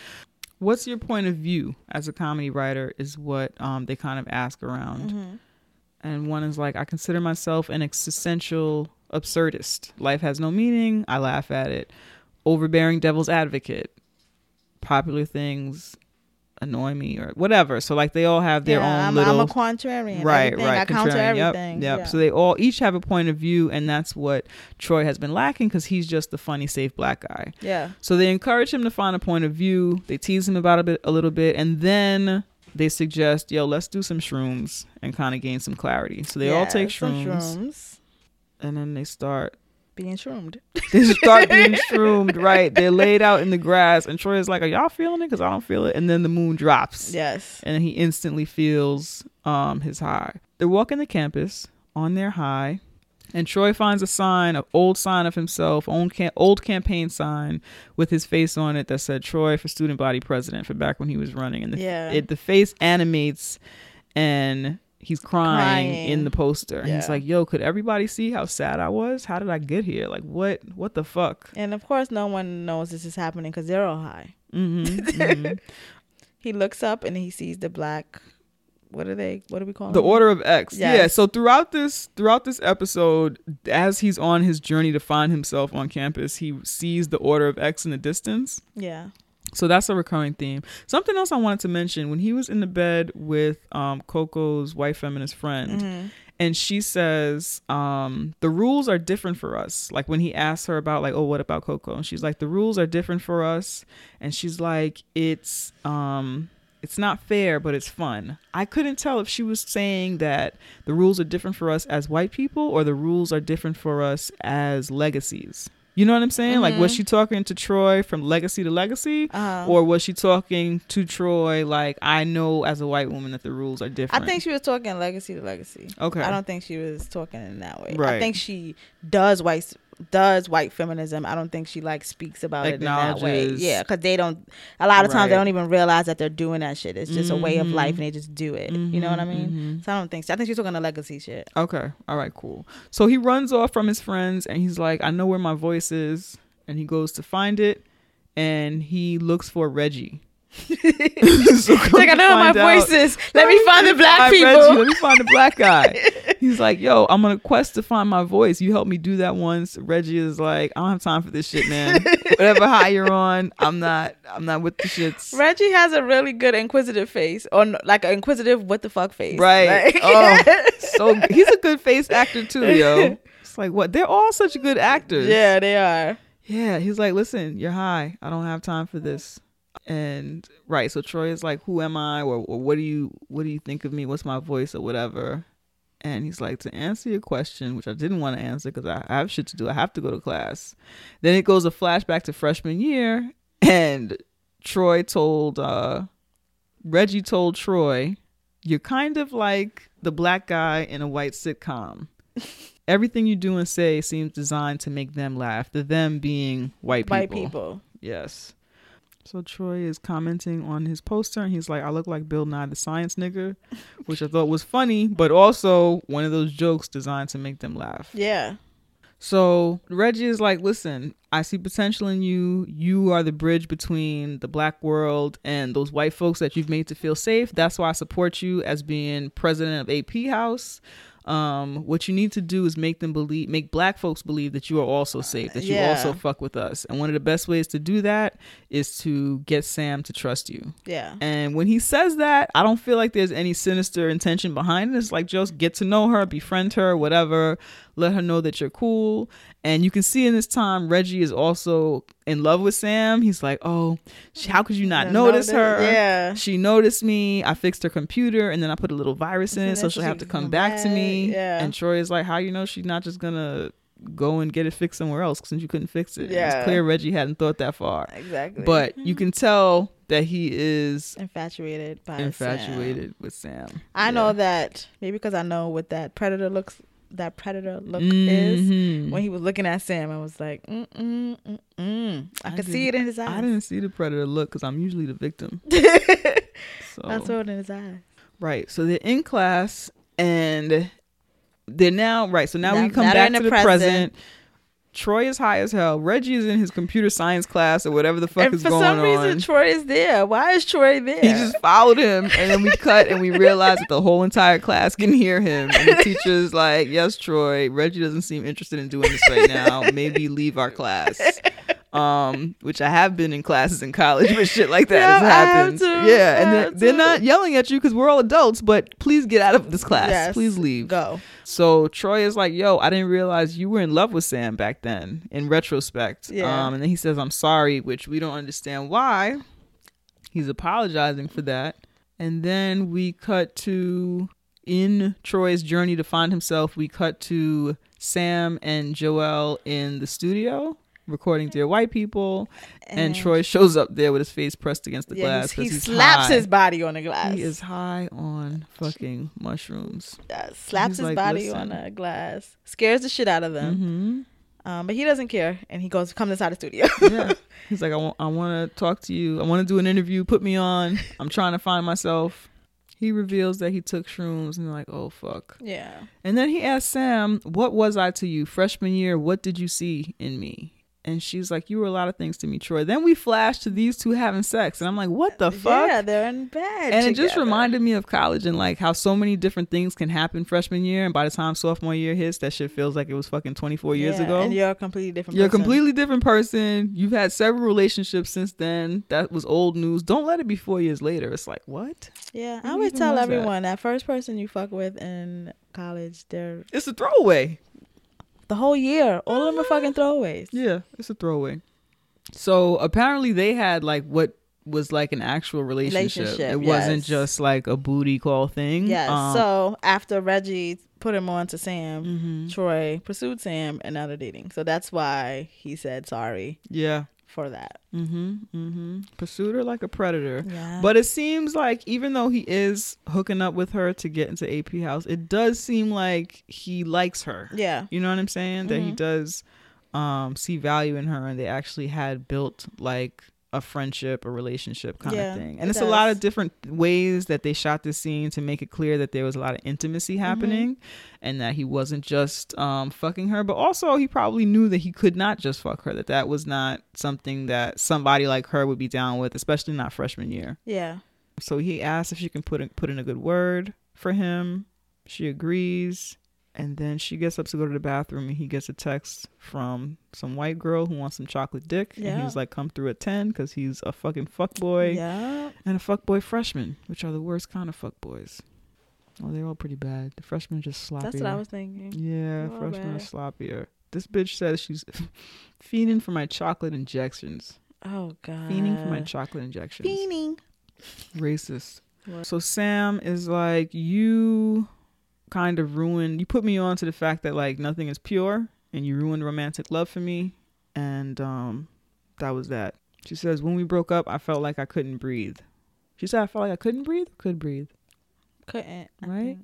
A: What's your point of view as a comedy writer? Is what um, they kind of ask around.
B: Mhm.
A: And one is like, I consider myself an existential absurdist. Life has no meaning. I laugh at it. Overbearing devil's advocate. Popular things annoy me or whatever. So like they all have their
B: yeah,
A: own
B: I'm,
A: little
B: I'm a contrarian.
A: right,
B: Everything,
A: right.
B: I counter
A: contrarian. Yep,
B: everything.
A: Yep.
B: Yeah.
A: So they all each have a point of view, and that's what Troy has been lacking because he's just the funny, safe black guy.
B: yeah.
A: So they encourage him to find a point of view. They tease him about a bit, a little bit, and then they suggest, "Yo, let's do some shrooms and kind of gain some clarity." So they all
B: Yeah,
A: take
B: some
A: shrooms,
B: shrooms.
A: And then they start
B: Being shroomed.
A: they start being [LAUGHS] shroomed. Right? They're laid out in the grass, and Troy is like, "Are y'all feeling it? Because I don't feel it." And then the moon drops,
B: Yes.
A: and he instantly feels um his high. They're walking the campus on their high, and Troy finds a sign, an old sign of himself, old cam- old campaign sign with his face on it that said Troy for student body president for back when he was running, and the
B: Yeah.
A: it, the face animates, and he's crying,
B: Crying.
A: in the poster. And he's like, "Yo, could everybody see how sad I was? How did I get here? Like, what? What the fuck?"
B: And of course, no one knows this is happening because they're all high.
A: Mm-hmm, [LAUGHS]
B: He looks up and he sees the black what are they? What do we call
A: the
B: them?
A: order of X. Yeah. So throughout this throughout this episode, as he's on his journey to find himself on campus, he sees the order of X in the distance.
B: Yeah.
A: So that's a recurring theme. Something else I wanted to mention when he was in the bed with um, Coco's white feminist friend,
B: Mhm.
A: and she says um, the rules are different for us. Like when he asks her about like, oh, what about Coco? And she's like, the rules are different for us, and she's like, it's um, it's not fair, but it's fun. I couldn't tell if she was saying that the rules are different for us as white people or the rules are different for us as legacies. You know what I'm saying? Like, was
B: Mhm.
A: she talking to Troy from legacy to legacy?
B: Uh-huh.
A: Or was she talking to Troy like, I know as a white woman that the rules are different?
B: I think she was talking legacy to legacy.
A: Okay.
B: I don't think she was talking in that way. I think she does white does white feminism. I don't think she like speaks about it in that way. Yeah, because they don't. A lot of times they don't even realize that they're doing that shit. It's just a way of
A: Mhm.
B: life, and they just do it. You know what I mean?
A: mhm.
B: So I don't think. So. I think she's talking to legacy shit.
A: Okay. All right, cool. So he runs off from his friends and he's like, I know where my voice is. And he goes to find it and he looks for Reggie. So
B: like I know my
A: find out-
B: voice is. Let me find the black people.
A: Reggie. Let me find the black guy. [LAUGHS] He's like, yo, I'm on a quest to find my voice. You helped me do that once. Reggie is like, I don't have time for this shit, man. [LAUGHS] Whatever high you're on, I'm not. I'm not with the shits.
B: Reggie has a really good inquisitive face, or like an inquisitive what the fuck face.
A: Right.
B: Like-
A: Oh, [LAUGHS] so he's a good face actor too, yo. It's like what? They're all such good actors.
B: yeah, they are.
A: Yeah, he's like, listen, you're high. I don't have time for this. And right, so Troy is like, who am I, or, or what do you, what do you think of me? What's my voice, or whatever. And he's like, to answer your question, which I didn't want to answer because I, I have shit to do. I have to go to class. Then it goes a flashback to freshman year, and Troy told, uh, Reggie told Troy, you're kind of like the black guy in a white sitcom. Everything you do and say seems designed to make them laugh. The them being white people.
B: White people.
A: Yes. So Troy is commenting on his poster and he's like, I look like Bill Nye the Science Nigger, [LAUGHS] which I thought was funny, but also one of those jokes designed to make them laugh.
B: Yeah.
A: So Reggie is like, listen, I see potential in you. You are the bridge between the black world and those white folks that you've made to feel safe. That's why I support you as being president of AP House. Um, what you need to do is make them believe, make black folks believe that you are also safe, that you
B: Yeah.
A: also fuck with us. And one of the best ways to do that is to get Sam to trust you.
B: Yeah.
A: And when he says that, I don't feel like there's any sinister intention behind it. It's like just get to know her, befriend her, whatever. Let her know that you're cool. And you can see in this time, Reggie is also in love with Sam. He's like, oh, sh- how could you not notice
B: notice-
A: her?
B: yeah.
A: She noticed me. I fixed her computer and then I put a little virus in it so she'll have to come
B: come
A: back to me.
B: yeah.
A: And Troy is like, how you know she's not just going to go and get it fixed somewhere else since you couldn't fix it?
B: Yeah.
A: It's clear Reggie hadn't thought that far.
B: Exactly.
A: But you mm-hmm. can tell that he is
B: infatuated by
A: infatuated
B: Sam.
A: with Sam.
B: I
A: Yeah.
B: know that maybe because I know what that predator looks that predator look is.
A: Mhm.
B: When he was looking at Sam, I was like, mm mm mm mm. I,
A: I
B: could see it in his eyes.
A: I didn't see the predator look because I'm usually the victim. [LAUGHS] So
B: I saw it in his eyes.
A: right, so they're in class and they're now right. So now,
B: Now-
A: we come back to
B: the
A: the
B: present.
A: present. Troy is high as hell. Reggie is in his computer science class or whatever the fuck
B: and
A: is going on.
B: for some reason. Troy is there. Why is Troy there?
A: He just followed him, and then we cut, and we realized that the whole entire class can hear him. And the teacher's like, "Yes, Troy. Reggie doesn't seem interested in doing this right now. Maybe leave our class." Um, which I have been in classes in college where shit like that
B: Yeah,
A: has happened.
B: too.
A: Yeah, and they're, they're not yelling at you because we're all adults, but please get out of this class.
B: Yes.
A: Please leave.
B: Go.
A: So Troy is like, "Yo, I didn't realize you were in love with Sam back then." In retrospect,
B: Yeah.
A: um, and then he says, "I'm sorry," which we don't understand why. He's apologizing for that, and then we cut to in Troy's journey to find himself. We cut to Sam and Joelle in the studio recording "Dear White People," and, Troy shows up there with his face pressed against the
B: yeah,
A: glass.
B: He he
A: 'cause he's
B: slaps
A: high.
B: his body on the glass.
A: He is high on fucking mushrooms.
B: Slaps his
A: like,
B: body
A: "Listen."
B: on a glass. Scares the shit out of them.
A: hmm
B: Um, but he doesn't care, and he goes comes inside the studio.
A: yeah. [LAUGHS] He's like, I want, I want to talk to you. I want to do an interview. Put me on. I'm trying to find myself. He reveals that he took shrooms, and they're like, oh fuck.
B: yeah.
A: And then he asks Sam, "What was I to you freshman year? What did you see in me?" And she's like, You were a lot of things to me, Troy. Then we flash to these two having sex. And I'm like, What the fuck?
B: Yeah, they're in bed.
A: and it just reminded me of college and like how so many different things can happen freshman year. And by the time sophomore year hits, that shit feels like it was fucking 24 years
B: Yeah,
A: ago.
B: And you're a completely different
A: You're a completely different person. You've had several relationships since then. That was old news. Don't let it be four years later. It's like, what?
B: Yeah,
A: Who
B: I always tell
A: was that?
B: everyone that first person you fuck with in college, they're
A: It's a throwaway.
B: The whole year. All of them are fucking throwaways.
A: Yeah, it's a throwaway. So apparently they had like what was like an actual relationship.
B: Relationship,
A: it wasn't just like a booty call thing.
B: Yes.
A: Um,
B: so after Reggie put him on to Sam,
A: mhm.
B: Troy pursued Sam and now they're dating. So that's why he said sorry
A: yeah.
B: For that.
A: Mm-hmm. Mm-hmm. Pursued her like a predator.
B: Yeah.
A: But it seems like even though he is hooking up with her to get into AP house, it does seem like he likes her.
B: yeah.
A: You know what I'm saying? That he
B: Mhm.
A: does um see value in her and they actually had built like a friendship, a relationship kind
B: Yeah,
A: of thing.
B: it
A: And it's a lot of different ways that they shot this scene to make it clear that there was a lot of intimacy
B: Mm-hmm.
A: happening and that he wasn't just um fucking her, but also he probably knew that he could not just fuck her, that that was not something that somebody like her would be down with, especially not freshman year.
B: Yeah.
A: So he asks if she can put in, put in a good word for him. She agrees. And then she gets up to go to the bathroom and he gets a text from some white girl who wants some chocolate dick. And
B: Yeah.
A: he's like, come through at 10 because he's a fucking fuckboy
B: Yeah.
A: and a fuckboy freshman, which are the worst kind of fuckboys. Oh, they're all pretty bad. The freshmen are just sloppy.
B: That's what I was thinking.
A: Yeah,
B: They're
A: freshmen are sloppier. This bitch says she's [LAUGHS] fiending for my chocolate injections.
B: Oh god.
A: Fiending for my chocolate injections
B: Fiending.
A: racist.
B: What?
A: So Sam is like, you kind of ruined. You put me on to the fact that like nothing is pure, and you ruined romantic love for me, and um, that was that. She says, when we broke up, I felt like I couldn't breathe. She said, I felt like I couldn't breathe. Could breathe,
B: Couldn't.
A: Right?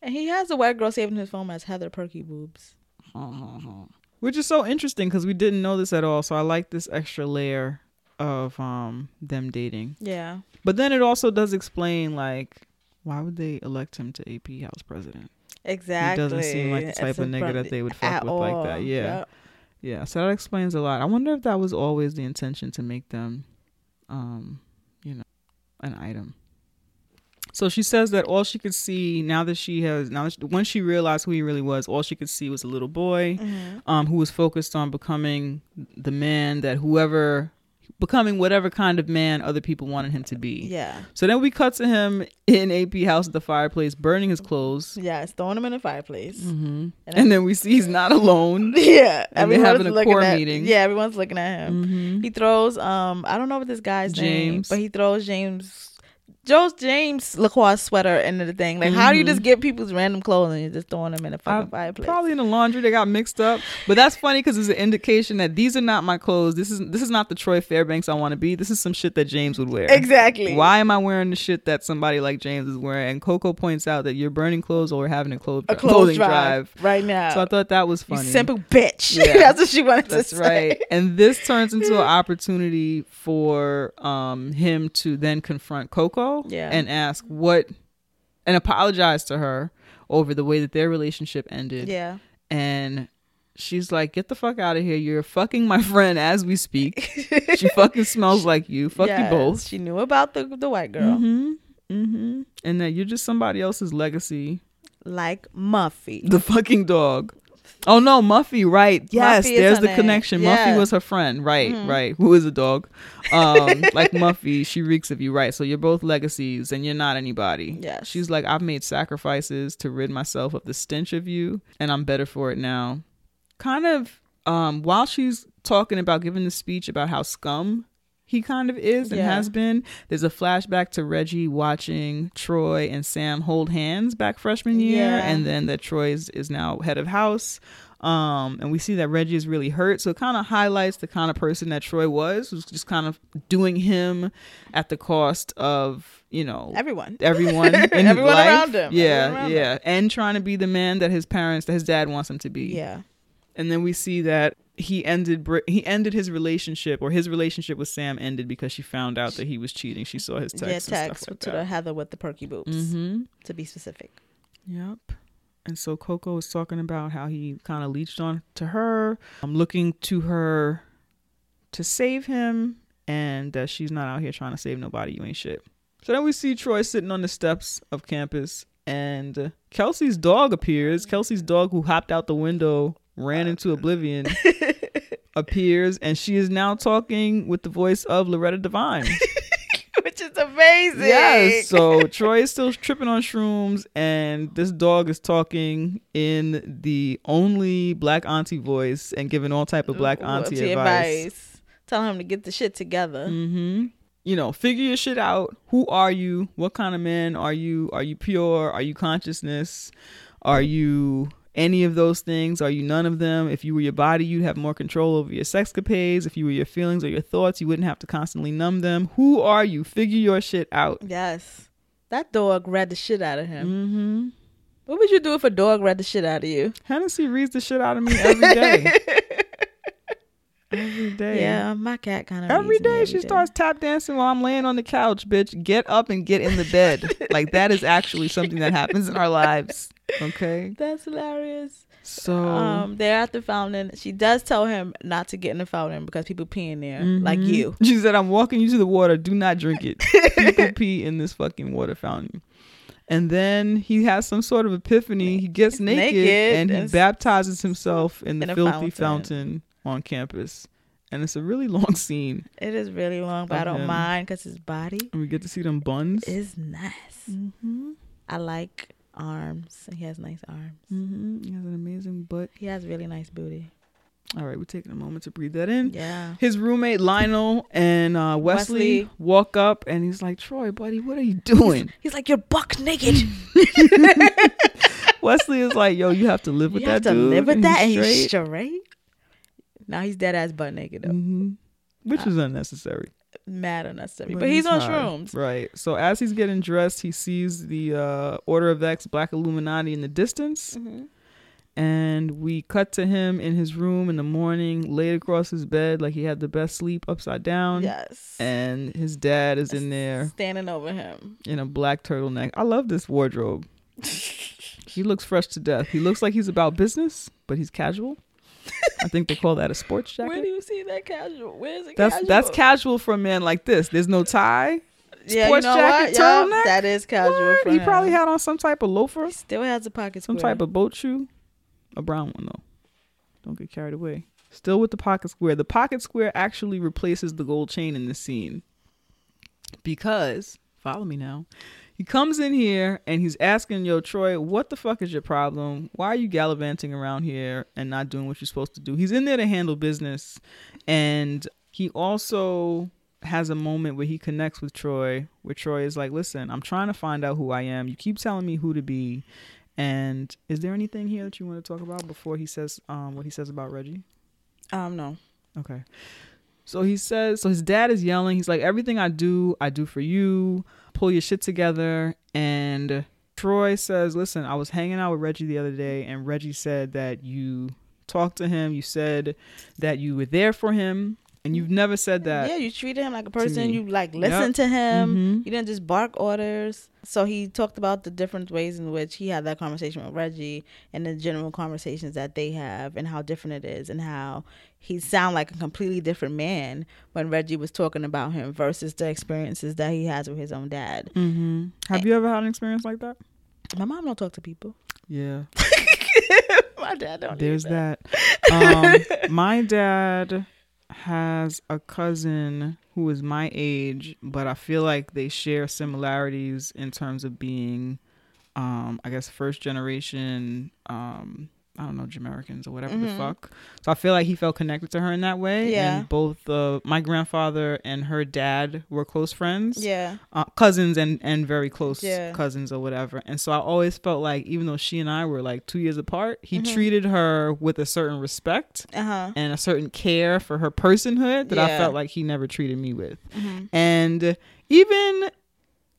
B: And he has a white girl saving his phone as Heather Perky boobs. [LAUGHS]
A: Which is so interesting because we didn't know this at all. So I like this extra layer of um them dating.
B: Yeah.
A: But then it also does explain like why would they elect him to AP House president?
B: Exactly.
A: He doesn't seem like the
B: It's
A: type of nigga
B: front-
A: that they would fuck with like that. Yeah.
B: Yep.
A: Yeah. So that explains a lot. I wonder if that was always the intention to make them um, you know, an item. So she says that all she could see now that she has now that she, when she realized who he really was, all she could see was a little boy
B: Mhm.
A: um, who was focused on becoming the man that whoever becoming whatever kind of man other people wanted him to be.
B: Yeah.
A: So then we cut to him in AP house at the fireplace, burning his clothes.
B: Yeah. It's throwing him in the fireplace.
A: hmm
B: And
A: And then we see he's not alone. [LAUGHS]
B: Yeah.
A: And they're having a core
B: at-
A: meeting.
B: Yeah. Everyone's looking at him.
A: hmm
B: He throws um I don't know what this guy's name,
A: James.
B: but he throws James Joe's James LaCroix sweater into the thing. Like, how do you
A: Mhm.
B: just get people's random clothes and you're just throwing them in a fucking
A: I-
B: fireplace?
A: Probably in the laundry they got mixed up, but that's funny because it's an indication that these are not my clothes. This is this is not the Troy Fairbanks I want to be. This is some shit that James would wear.
B: Exactly.
A: Why am I wearing the shit that somebody like James is wearing? And Coco points out that you're burning clothes or having a, clothes
B: A clothes
A: clothing
B: drive,
A: drive.
B: right now.
A: So I thought that was
B: you
A: funny.
B: simple bitch. [LAUGHS]
A: Yeah.
B: That's what she wanted
A: That's
B: to say.
A: right. And this turns into an [LAUGHS] opportunity for um him to then confront Coco
B: Yeah.
A: and ask what and apologize to her over the way that their relationship ended.
B: Yeah.
A: And she's like, Get the fuck out of here. You're fucking my friend as we speak. she fucking smells like you. Fuck
B: Yes,
A: you both.
B: She knew about the the white girl.
A: Mm-hmm. Mm-hmm. And that you're just somebody else's legacy.
B: Like Muffy.
A: The fucking dog. Oh no, Muffy, right. Yes,
B: Muffy
A: there's the
B: name.
A: connection.
B: Yeah.
A: Muffy was her friend, right,
B: Mhm.
A: right. Who is a dog? Um, [LAUGHS] like Muffy, she reeks of you, right. So you're both legacies and you're not anybody.
B: Yes.
A: She's like, I've made sacrifices to rid myself of the stench of you, and I'm better for it now. Kind of um while she's talking about giving the speech about how scum he kind of is and
B: Yeah.
A: has been, there's a flashback to Reggie watching Troy and Sam hold hands back freshman year,
B: Yeah.
A: and then that Troy is, is now head of house. Um, and we see that Reggie is really hurt. So it kind of highlights the kind of person that Troy was, who's just kind of doing him at the cost of, you know,
B: Everyone.
A: everyone [LAUGHS] in
B: Everyone
A: life.
B: around him.
A: Yeah,
B: around
A: yeah. And trying to be the man that his parents, that his dad wants him to be.
B: Yeah.
A: And then we see that he ended he ended his relationship or his relationship with Sam ended because she found out that he was cheating. She saw his
B: Yeah,
A: texts and
B: text
A: like
B: to
A: that.
B: the Heather with the perky boobs,
A: Mm-hmm.
B: to be specific.
A: Yep. And so Coco was talking about how he kind of leached on to her, um, looking to her to save him and that she's not out here trying to save nobody. You ain't shit. So then we see Troy sitting on the steps of campus and Kelsey's dog appears. Kelsey's dog, who hopped out the window, ran into oblivion, [LAUGHS] appears, and she is now talking with the voice of Loretta Devine. [LAUGHS]
B: Which is amazing.
A: Yes. So [LAUGHS] Troy is still tripping on shrooms, and this dog is talking in the only black auntie voice and giving all type of black auntie
B: Auntie
A: advice.
B: Telling him to get the shit together.
A: Mm-hmm. You know, figure your shit out. Who are you? What kind of man are you? Are you pure? Are you consciousness? Are you any of those things? Are you none of them? If you were your body, you'd have more control over your sexcapades. If you were your feelings or your thoughts, you wouldn't have to constantly numb them. Who are you? Figure your shit out.
B: Yes. That dog read the shit out of him.
A: Mm-hmm.
B: What would you do if a dog read the shit out of you?
A: Hennessy reads the shit out of me every day. [LAUGHS] every day.
B: Yeah, my cat kind of
A: Every day she starts tap dancing while I'm laying on the couch, bitch. Get up and get in the bed. [LAUGHS] like that is actually something that happens in our lives. Okay. [LAUGHS]
B: That's hilarious.
A: So
B: Um, they're at the fountain. She does tell him not to get in the fountain because people pee in there, like
A: Mhm.
B: you. [LAUGHS]
A: She said, I'm walking you to the water. Do not drink it. People pee in this fucking water fountain. And then he has some sort of epiphany. He gets naked,
B: Naked
A: and he baptizes himself in the
B: in
A: filthy
B: fountain.
A: fountain on campus. And it's a really [LAUGHS] long scene.
B: It is really long, but I don't
A: him.
B: mind because his body
A: And we get to see them buns.
B: is nice.
A: mm-hmm.
B: I like arms. He has nice arms.
A: Mm-hmm. He has an amazing butt.
B: He has really nice booty.
A: All right, we're taking a moment to breathe that in.
B: Yeah.
A: His roommate Lionel and uh, Wesley,
B: Wesley.
A: walk up, and he's like, "Troy, buddy, what are you doing?" [LAUGHS]
B: He's like, you're buck naked. [LAUGHS]
A: Wesley is like, "Yo, you have to live with that.
B: you
A: that
B: have to
A: dude.
B: live with
A: and
B: that and
A: he's
B: he's
A: straight."
B: Now he's dead ass butt naked though.
A: hmm Which is unnecessary.
B: Mad unnecessary.
A: But
B: But, he's, on shrooms.
A: right? So as he's getting dressed, he sees the uh, Order of X Black Illuminati in the distance,
B: Mhm.
A: and we cut to him in his room in the morning, laid across his bed like he had the best sleep, upside down.
B: Yes.
A: And his dad is in there
B: Standing over him.
A: in a black turtleneck. I love this wardrobe. [LAUGHS] he looks fresh to death. He looks like he's about business, but he's casual. I think they call that a sports [LAUGHS] jacket.
B: Where do you see that casual? Where is it
A: that's
B: casual?
A: that's casual for a man like this. There's no tie.
B: yeah,
A: sports
B: you know
A: jacket,
B: what?
A: Turtleneck?
B: that is casual for
A: he
B: him.
A: probably had on some type of loafer,
B: He still has a pocket
A: some type of boat shoe, a brown one though. Don't get carried away. Still with the pocket square. The pocket square actually replaces the gold chain in this scene because follow me now. He comes in here and he's asking, Yo, Troy, what the fuck is your problem? Why are you gallivanting around here and not doing what you're supposed to do? He's in there to handle business. And he also has a moment where he connects with Troy, where Troy is like, Listen, I'm trying to find out who I am. You keep telling me who to be. And is there anything here that you want to talk about before he says um, what he says about Reggie?
B: Um, no.
A: Okay. So he says, so his dad is yelling. He's like, everything I do, I do for you. Pull your shit together. And Troy says, listen, I was hanging out with Reggie the other day, and Reggie said that you talked to him. You said that you were there for him, and you've never said that.
B: yeah, you treated him like a person. You like listened to him.
A: Mhm.
B: You didn't just bark orders. So he talked about the different ways in which he had that conversation with Reggie and the general conversations that they have and how different it is and how he sound like a completely different man when Reggie was talking about him versus the experiences that he has with his own dad.
A: Mm-hmm. Have you ever had an experience like that?
B: My mom don't talk to people. [LAUGHS]
A: Yeah.
B: My dad don't.
A: There's
B: either.
A: that. Um, [LAUGHS] my dad has a cousin who is my age, but I feel like they share similarities in terms of being, um, I guess, first generation. Um, I don't know, Jamaicans or whatever the
B: Mhm.
A: fuck. So I feel like he felt connected to her in that way.
B: Yeah.
A: And both uh, my grandfather and her dad were close friends
B: Yeah.
A: uh, cousins and and very close
B: Yeah.
A: cousins or whatever. And so I always felt like even though she and I were like two years apart, he
B: Mhm.
A: treated her with a certain respect
B: Uh huh.
A: and a certain care for her personhood that I felt like he never treated me with.
B: hmm
A: And even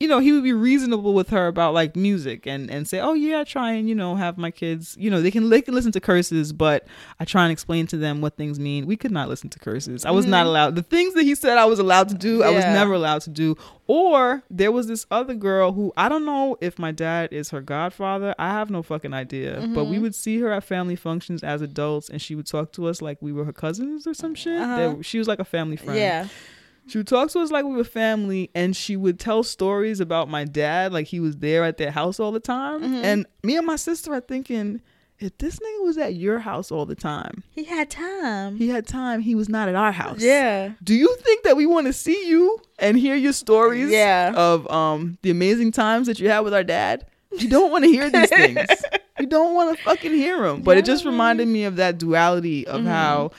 A: you know, he would be reasonable with her about like music and and say, "Oh yeah, I try and you know have my kids, you know, they can they can listen to curses, but I try and explain to them what things mean." We could not listen to curses. I was not allowed. The things that he said I was allowed to do, I was
B: Mm-hmm.
A: Never allowed to do. Or there was this other girl who I don't know if my dad is her godfather. I have no fucking idea. But
B: Mm-hmm.
A: we would see her at family functions as adults, and she would talk to us like we were her cousins or some shit.
B: Uh-huh.
A: They- she was like a family friend.
B: Yeah.
A: She would talk to us like we were family, and she would tell stories about my dad, like he was there at their house all the time.
B: Mm-hmm.
A: And me and my sister are thinking, if this nigga was at your house all the time,
B: He had time.
A: he had time, he was not at our house.
B: yeah.
A: Do you think that we want to see you and hear your stories
B: Yeah.
A: of um the amazing times that you had with our dad? You don't want to hear these [LAUGHS] things. You don't want to fucking hear them. But it just reminded me of that duality of how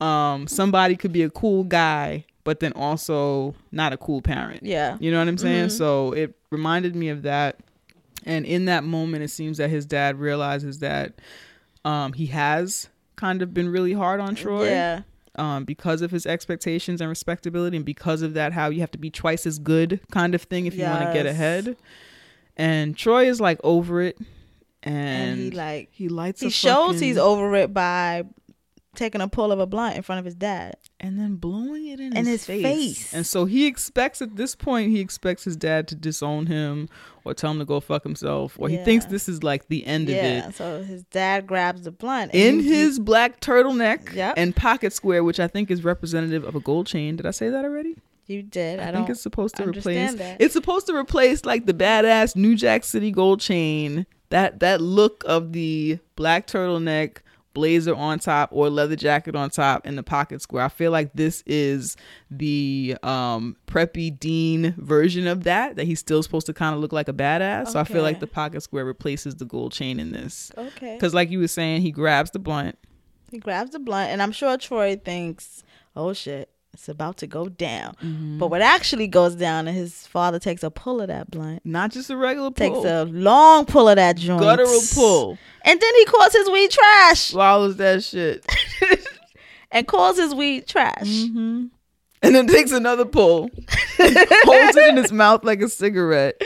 A: um somebody could be a cool guy but then also not a cool parent.
B: Yeah.
A: You know what I'm saying? So it reminded me of that. And in that moment, it seems that his dad realizes that um, he has kind of been really hard on Troy
B: Yeah.
A: um, because of his expectations and respectability, and because of that, how you have to be twice as good kind of thing if you want to get ahead. And Troy is like over it, and,
B: And he like
A: he lights.
B: he shows
A: fucking-
B: he's over it by taking a pull of a blunt in front of his dad.
A: and then blowing it in,
B: In
A: his,
B: his
A: face.
B: face.
A: And so he expects at this point he expects his dad to disown him or tell him to go fuck himself or he thinks this is like the end of it. Yeah.
B: So his dad grabs the blunt and
A: In
B: he-
A: his black turtleneck
B: Yep.
A: and pocket square, which I think is representative of a gold chain. Did I say that already?
B: you did. I,
A: I,
B: don't
A: think it's supposed to replace.
B: that.
A: It's supposed to replace like the badass New Jack City gold chain. That that look of the black turtleneck, blazer on top, or leather jacket on top, and the pocket square. I feel like this is the um preppy Dean version of that. That he's still supposed to kind of look like a badass. So I feel like the pocket square replaces the gold chain in this.
B: okay.
A: Because like you were saying, he grabs the blunt.
B: He grabs the blunt, and I'm sure Troy thinks, "Oh shit, it's about to go down."
A: Mm-hmm.
B: But what actually goes down, and his father takes a pull of that blunt,
A: Not just a regular pull.
B: takes a long pull of that joint,
A: guttural pull.
B: and then he calls his weed trash,
A: Swallows that shit. [LAUGHS]
B: and calls his weed trash.
A: Mm-hmm. and then takes another pull, [LAUGHS] holds it in his mouth like a cigarette,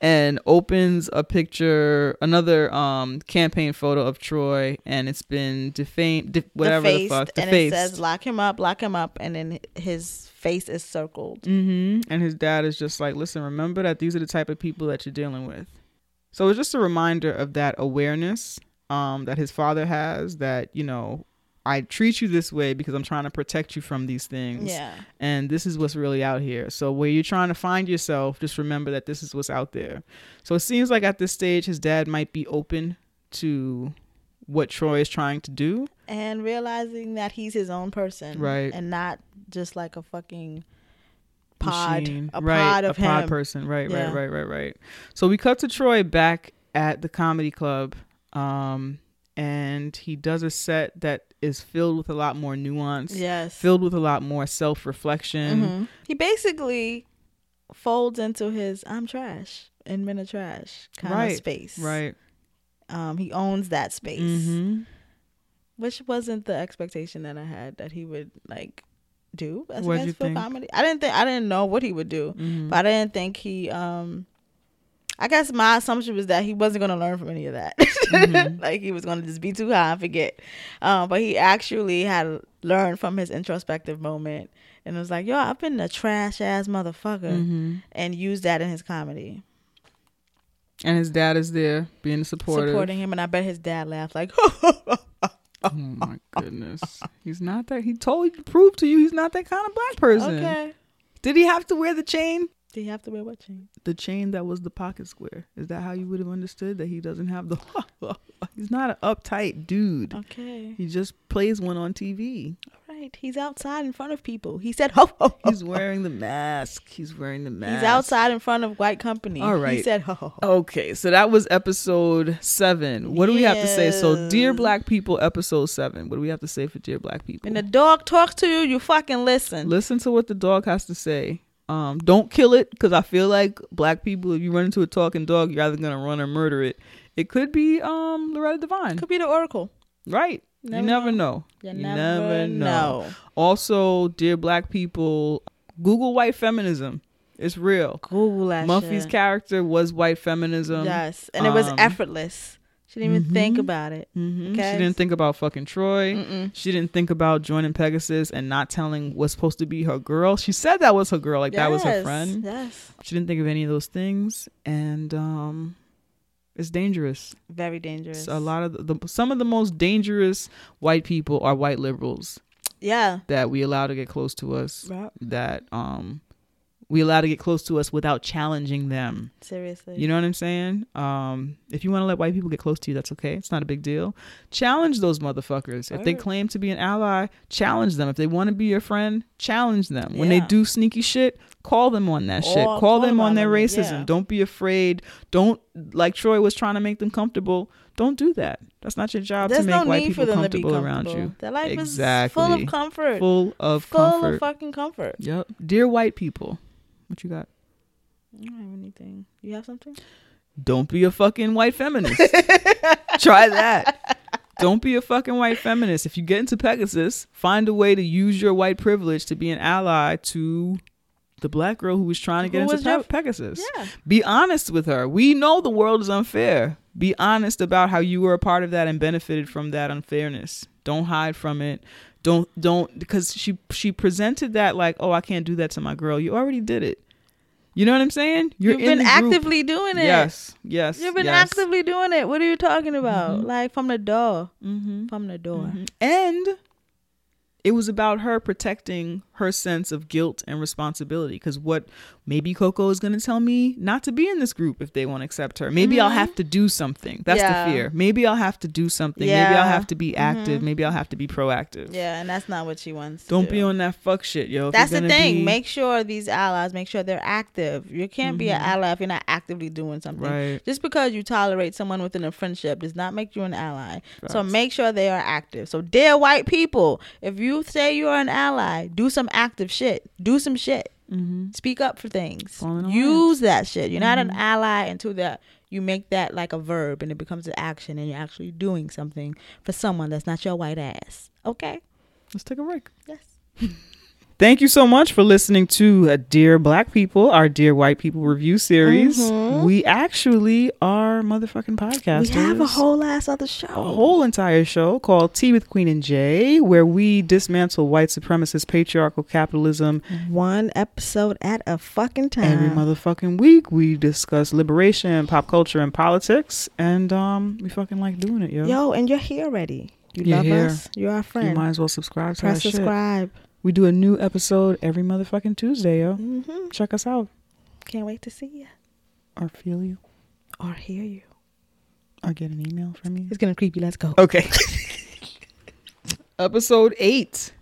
A: and opens a picture, another um campaign photo of Troy, and it's been defamed, de- whatever the,
B: defaced,
A: fuck,
B: and
A: defaced.
B: it says "lock him up, lock him up," and then his face is circled.
A: mm-hmm. And his dad is just like, listen, remember that these are the type of people that you're dealing with. So it's just a reminder of that awareness um, that his father has. That you know, I treat you this way because I'm trying to protect you from these things.
B: Yeah,
A: and this is what's really out here. So where you're trying to find yourself, just remember that this is what's out there. So it seems like at this stage his dad might be open to what Troy is trying to do.
B: and realizing that he's his own person,
A: Right.
B: and not just like a fucking pod,
A: Machine.
B: a
A: right,
B: pod of
A: a pod
B: him.
A: person. Right,
B: Yeah.
A: right, right, right, right. So we cut to Troy back at the comedy club. Um and he does a set that is filled with a lot more nuance,
B: Yes,
A: filled with a lot more self-reflection.
B: Mhm. He basically folds into his "I'm trash" and men are trash kind
A: Right,
B: of space.
A: Right.
B: Um, he owns that space,
A: Mm-hmm.
B: which wasn't the expectation that I had that he would like do as
A: What'd
B: a for
A: think?
B: comedy. I didn't think I didn't know what he would do,
A: Mhm.
B: but I didn't think he. Um, I guess my assumption was that he wasn't going to learn from any of that.
A: Mhm. [LAUGHS]
B: like he was going to just be too high and forget. Um, but he actually had learned from his introspective moment and was like, "Yo, I've been a trash ass motherfucker,"
A: Mhm.
B: and used that in his comedy,
A: And his dad is there being supportive.
B: supporting him. And I bet his dad laughed like, [LAUGHS]
A: Oh my goodness. He's not that he told you to prove to you he's not that kind of black person.
B: "Okay."
A: Did he have to wear the chain?
B: Did he have to wear what chain?
A: The chain that was the pocket square. Is that how you would have understood that he doesn't have the [LAUGHS] He's not an uptight dude.
B: Okay,
A: He just plays one on TV.
B: all right. He's outside in front of people. He said, "Ho ho." ho,
A: He's wearing the mask. He's wearing the mask.
B: He's outside in front of white company.
A: All right.
B: He said, "Ho ho ho."
A: Okay, so that was episode seven. What do we have to say? So, Dear Black People, episode seven. What do we have to say for Dear Black People?
B: When the dog talks to you, you fucking listen.
A: listen to what the dog has to say. Um, don't kill it because I feel like black people, if you run into a talking dog, you're either gonna run or murder it. It could be um Loretta Devine,
B: Could be the oracle.
A: right?
B: Never
A: you never
B: know.
A: know.
B: You, never, know.
A: Also, dear black people, Google white feminism. It's real.
B: Google that
A: Muffy's character was white feminism.
B: yes, and it was
A: um,
B: effortless. She didn't even think
A: mhm.
B: about it.
A: hmm
B: Okay.
A: She didn't think about fucking Troy.
B: Mm-mm.
A: She didn't think about joining Pegasus and not telling what's supposed to be her girl. She said that was her girl, like that was her friend.
B: Yes,
A: She didn't think of any of those things, and um, it's dangerous.
B: very dangerous.
A: It's a lot of the, the some of the most dangerous white people are white liberals
B: Yeah.
A: that we allow to get close to us.
B: Right.
A: That um, we allow to get close to us without challenging them.
B: Seriously.
A: You know what I'm saying? Um, if you want to let white people get close to you, that's okay. It's not a big deal. Challenge those motherfuckers. If they claim to be an ally, challenge them. If they want to be your friend, challenge them. When they do sneaky shit, call them on that shit.
B: Or
A: Call them on their
B: it,
A: racism.
B: yeah.
A: Don't be afraid. Don't like Troy was trying to make them comfortable. Don't do that. That's not your job
B: There's
A: to make
B: no
A: white
B: need
A: people
B: for them to be
A: comfortable
B: comfortable
A: around you.
B: Their life is full of comfort.
A: Full of
B: full
A: comfort.
B: of fucking comfort.
A: yep. Dear white people, what you got?
B: I don't have anything. You have something?
A: Don't be a fucking white feminist. [LAUGHS] Try that. Don't be a fucking white feminist. If you get into Pegasus, find a way to use your white privilege to be an ally to the black girl who was trying to get
B: Who
A: into Pe- Pegasus.
B: Yeah.
A: Be honest with her. We know the world is unfair. Be honest about how you were a part of that and benefited from that unfairness. Don't hide from it. Don't don't because she she presented that like, "Oh, I can't do that to my girl." You already did it. You know what I'm saying?
B: You've
A: in
B: been
A: the group.
B: actively doing it.
A: Yes. Yes.
B: You've been
A: yes.
B: actively doing it. What are you talking about?
A: Mhm.
B: Like from the door.
A: Mhm.
B: From the door.
A: Mhm. And it was about her protecting her sense of guilt and responsibility. Because what maybe Coco is going to tell me not to be in this group if they won't accept her. Maybe I'll
B: Mhm.
A: have to do something. That's
B: Yeah.
A: the fear. Maybe I'll have to do something. Maybe I'll have to be active.
B: Mhm.
A: Maybe I'll have to be proactive.
B: Yeah, and that's not what she wants.
A: Don't
B: do.
A: be on that fuck shit, yo.
B: That's the thing.
A: be-
B: Make sure these allies, make sure they're active. You can't be an
A: Mhm.
B: ally if you're not actively doing something.
A: right.
B: Just because you tolerate someone within a friendship does not make you an ally. So make sure they are active. So dear white people, if you say you're an ally, do some active shit. Do some shit.
A: Mhm.
B: Speak up for things. Use that shit. You're not an
A: Mhm.
B: ally until that you make that like a verb and it becomes an action and you're actually doing something for someone that's not your white ass. Okay?
A: Let's take a break.
B: Yes. [LAUGHS]
A: Thank you so much for listening to uh, Dear Black People, our Dear White People review series.
B: Mhm.
A: We actually are motherfucking podcasters.
B: We have a whole ass other show.
A: a whole entire show called Tea with Queen and Jay, where we dismantle white supremacist patriarchal capitalism
B: one episode at a fucking time.
A: every motherfucking week. We discuss liberation, pop culture, and politics, and um, we fucking like doing it, yo.
B: Yo, and you're here already. You
A: You're
B: love
A: here.
B: us. You're our friend.
A: you might as well subscribe to
B: Press
A: subscribe. shit. We do a new episode every motherfucking Tuesday, yo.
B: hmm
A: Check us out
B: Can't wait to see you
A: or feel you
B: or hear you.
A: or get an email from you.
B: It's gonna creep you. Let's go.
A: Okay. [LAUGHS] episode eight.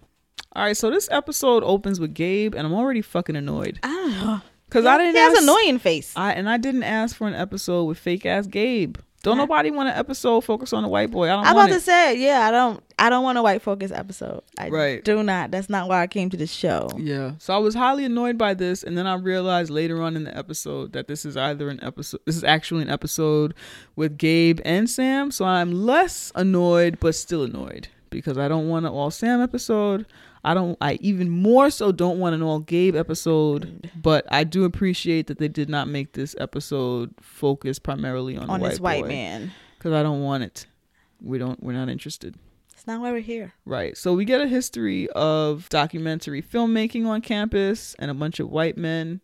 A: All right, so this episode opens with Gabe, and I'm already fucking annoyed
B: Ah,
A: because I didn't.
B: He has
A: ask,
B: annoying face.
A: I and I didn't ask for an episode with fake ass Gabe. Don't nobody want an episode focus on the white boy. I don't
B: I'm about to say, yeah, I don't, I don't want a white focus episode. I
A: Right.
B: do not. That's not why I came to the show.
A: Yeah. So I was highly annoyed by this, and then I realized later on in the episode that this is either an episode. This is actually an episode with Gabe and Sam. So I'm less annoyed, but still annoyed because I don't want an all Sam episode. I don't. I even more so don't want an all Gabe episode. But I do appreciate that they did not make this episode focus primarily on,
B: on
A: the
B: this
A: white,
B: white man.
A: because I don't want it. We don't. We're not interested.
B: It's not why we're here.
A: Right. So we get a history of documentary filmmaking on campus and a bunch of white men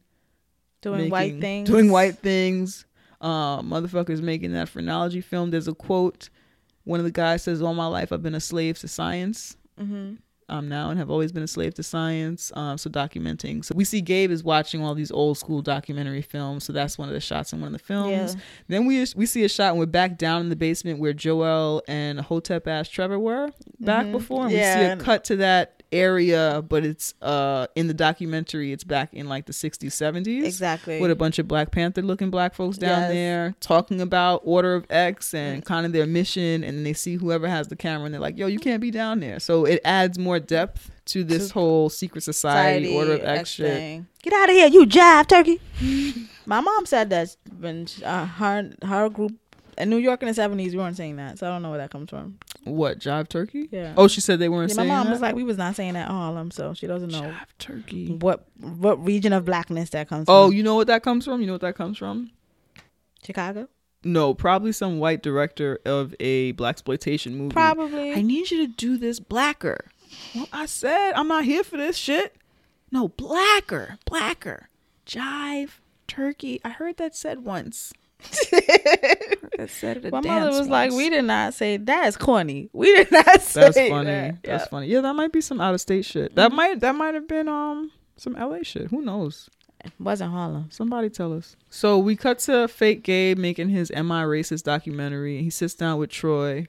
B: Doing white things.
A: Doing white things. Uh, motherfuckers making that phrenology film. There's a quote. One of the guys says, "All my life I've been a slave to science."
B: hmm
A: Um, now and have always been a slave to science. Um, so documenting. So we see Gabe is watching all these old school documentary films. So that's one of the shots in one of the films.
B: Yeah.
A: Then we we see a shot and we're back down in the basement where Joelle and Hotep ass Trevor were back
B: Mhm.
A: before. And
B: Yeah,
A: we see a cut to that area, but it's uh in the documentary it's back in like the 60s, 70s.
B: Exactly.
A: With a bunch of Black Panther looking black folks down
B: Yes.
A: there talking about Order of X and kind of their mission. And they see whoever has the camera and they're like, yo, you can't be down there. So it adds more depth to this
B: To
A: whole secret society, Order of X, shit.
B: thing. Get out of here, you jive turkey. [LAUGHS] My mom said that when uh, her her group New York in the seventies, we weren't saying that, so I don't know where that comes from.
A: What jive turkey?
B: Yeah.
A: Oh, she said they weren't saying that.
B: Yeah, my mom
A: that.
B: was like, we was not saying that Harlem, so she doesn't know
A: jive turkey.
B: what what region of blackness that comes from?
A: Oh,
B: from.
A: you know what that comes from? You know what that comes from?
B: Chicago?
A: No, probably some white director of a black exploitation movie.
B: Probably.
A: I need you to do this blacker. Well, I said I'm not here for this shit. No, blacker, blacker. Jive turkey. I heard that said once. Heard that said at
B: my mother was like, we did not say that is corny. We did not say
A: That's funny.
B: that.
A: That's
B: Yeah.
A: funny. Yeah, that might be some out of state shit. That might that might have been um some LA shit. Who knows?
B: Wasn't Harlem.
A: Somebody tell us. So we cut to fake Gabe making his "Am I Racist" documentary. He sits down with Troy.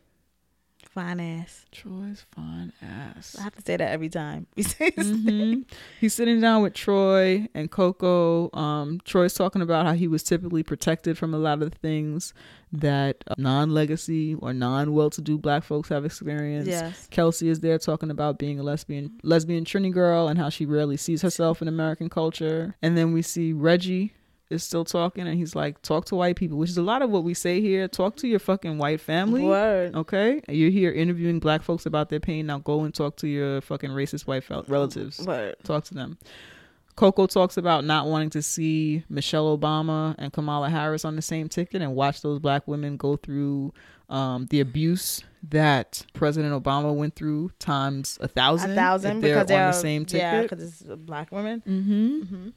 B: Fine ass.
A: Troy's fine ass.
B: I have to say that every time. [LAUGHS] We say this.
A: hmm He's sitting down with Troy and Coco. Um, Troy's talking about how he was typically protected from a lot of the things that uh, non-legacy or non-well-to-do black folks have experienced.
B: Yes.
A: Kelsey is there talking about being a lesbian lesbian Trini girl and how she rarely sees herself in American culture. And then we see Reggie is still talking and he's like, talk to white people, which is a lot of what we say here. Talk to your fucking white family.
B: Word.
A: Okay? You're here interviewing black folks about their pain. Now go and talk to your fucking racist white fel- relatives.
B: Word.
A: Talk to them. Coco talks about not wanting to see Michelle Obama and Kamala Harris on the same ticket and watch those black women go through um, the abuse that President Obama went through times a thousand.
B: A thousand
A: they're
B: because they're
A: on the same ticket.
B: Yeah, because it's black women.
A: mm-hmm.
B: hmm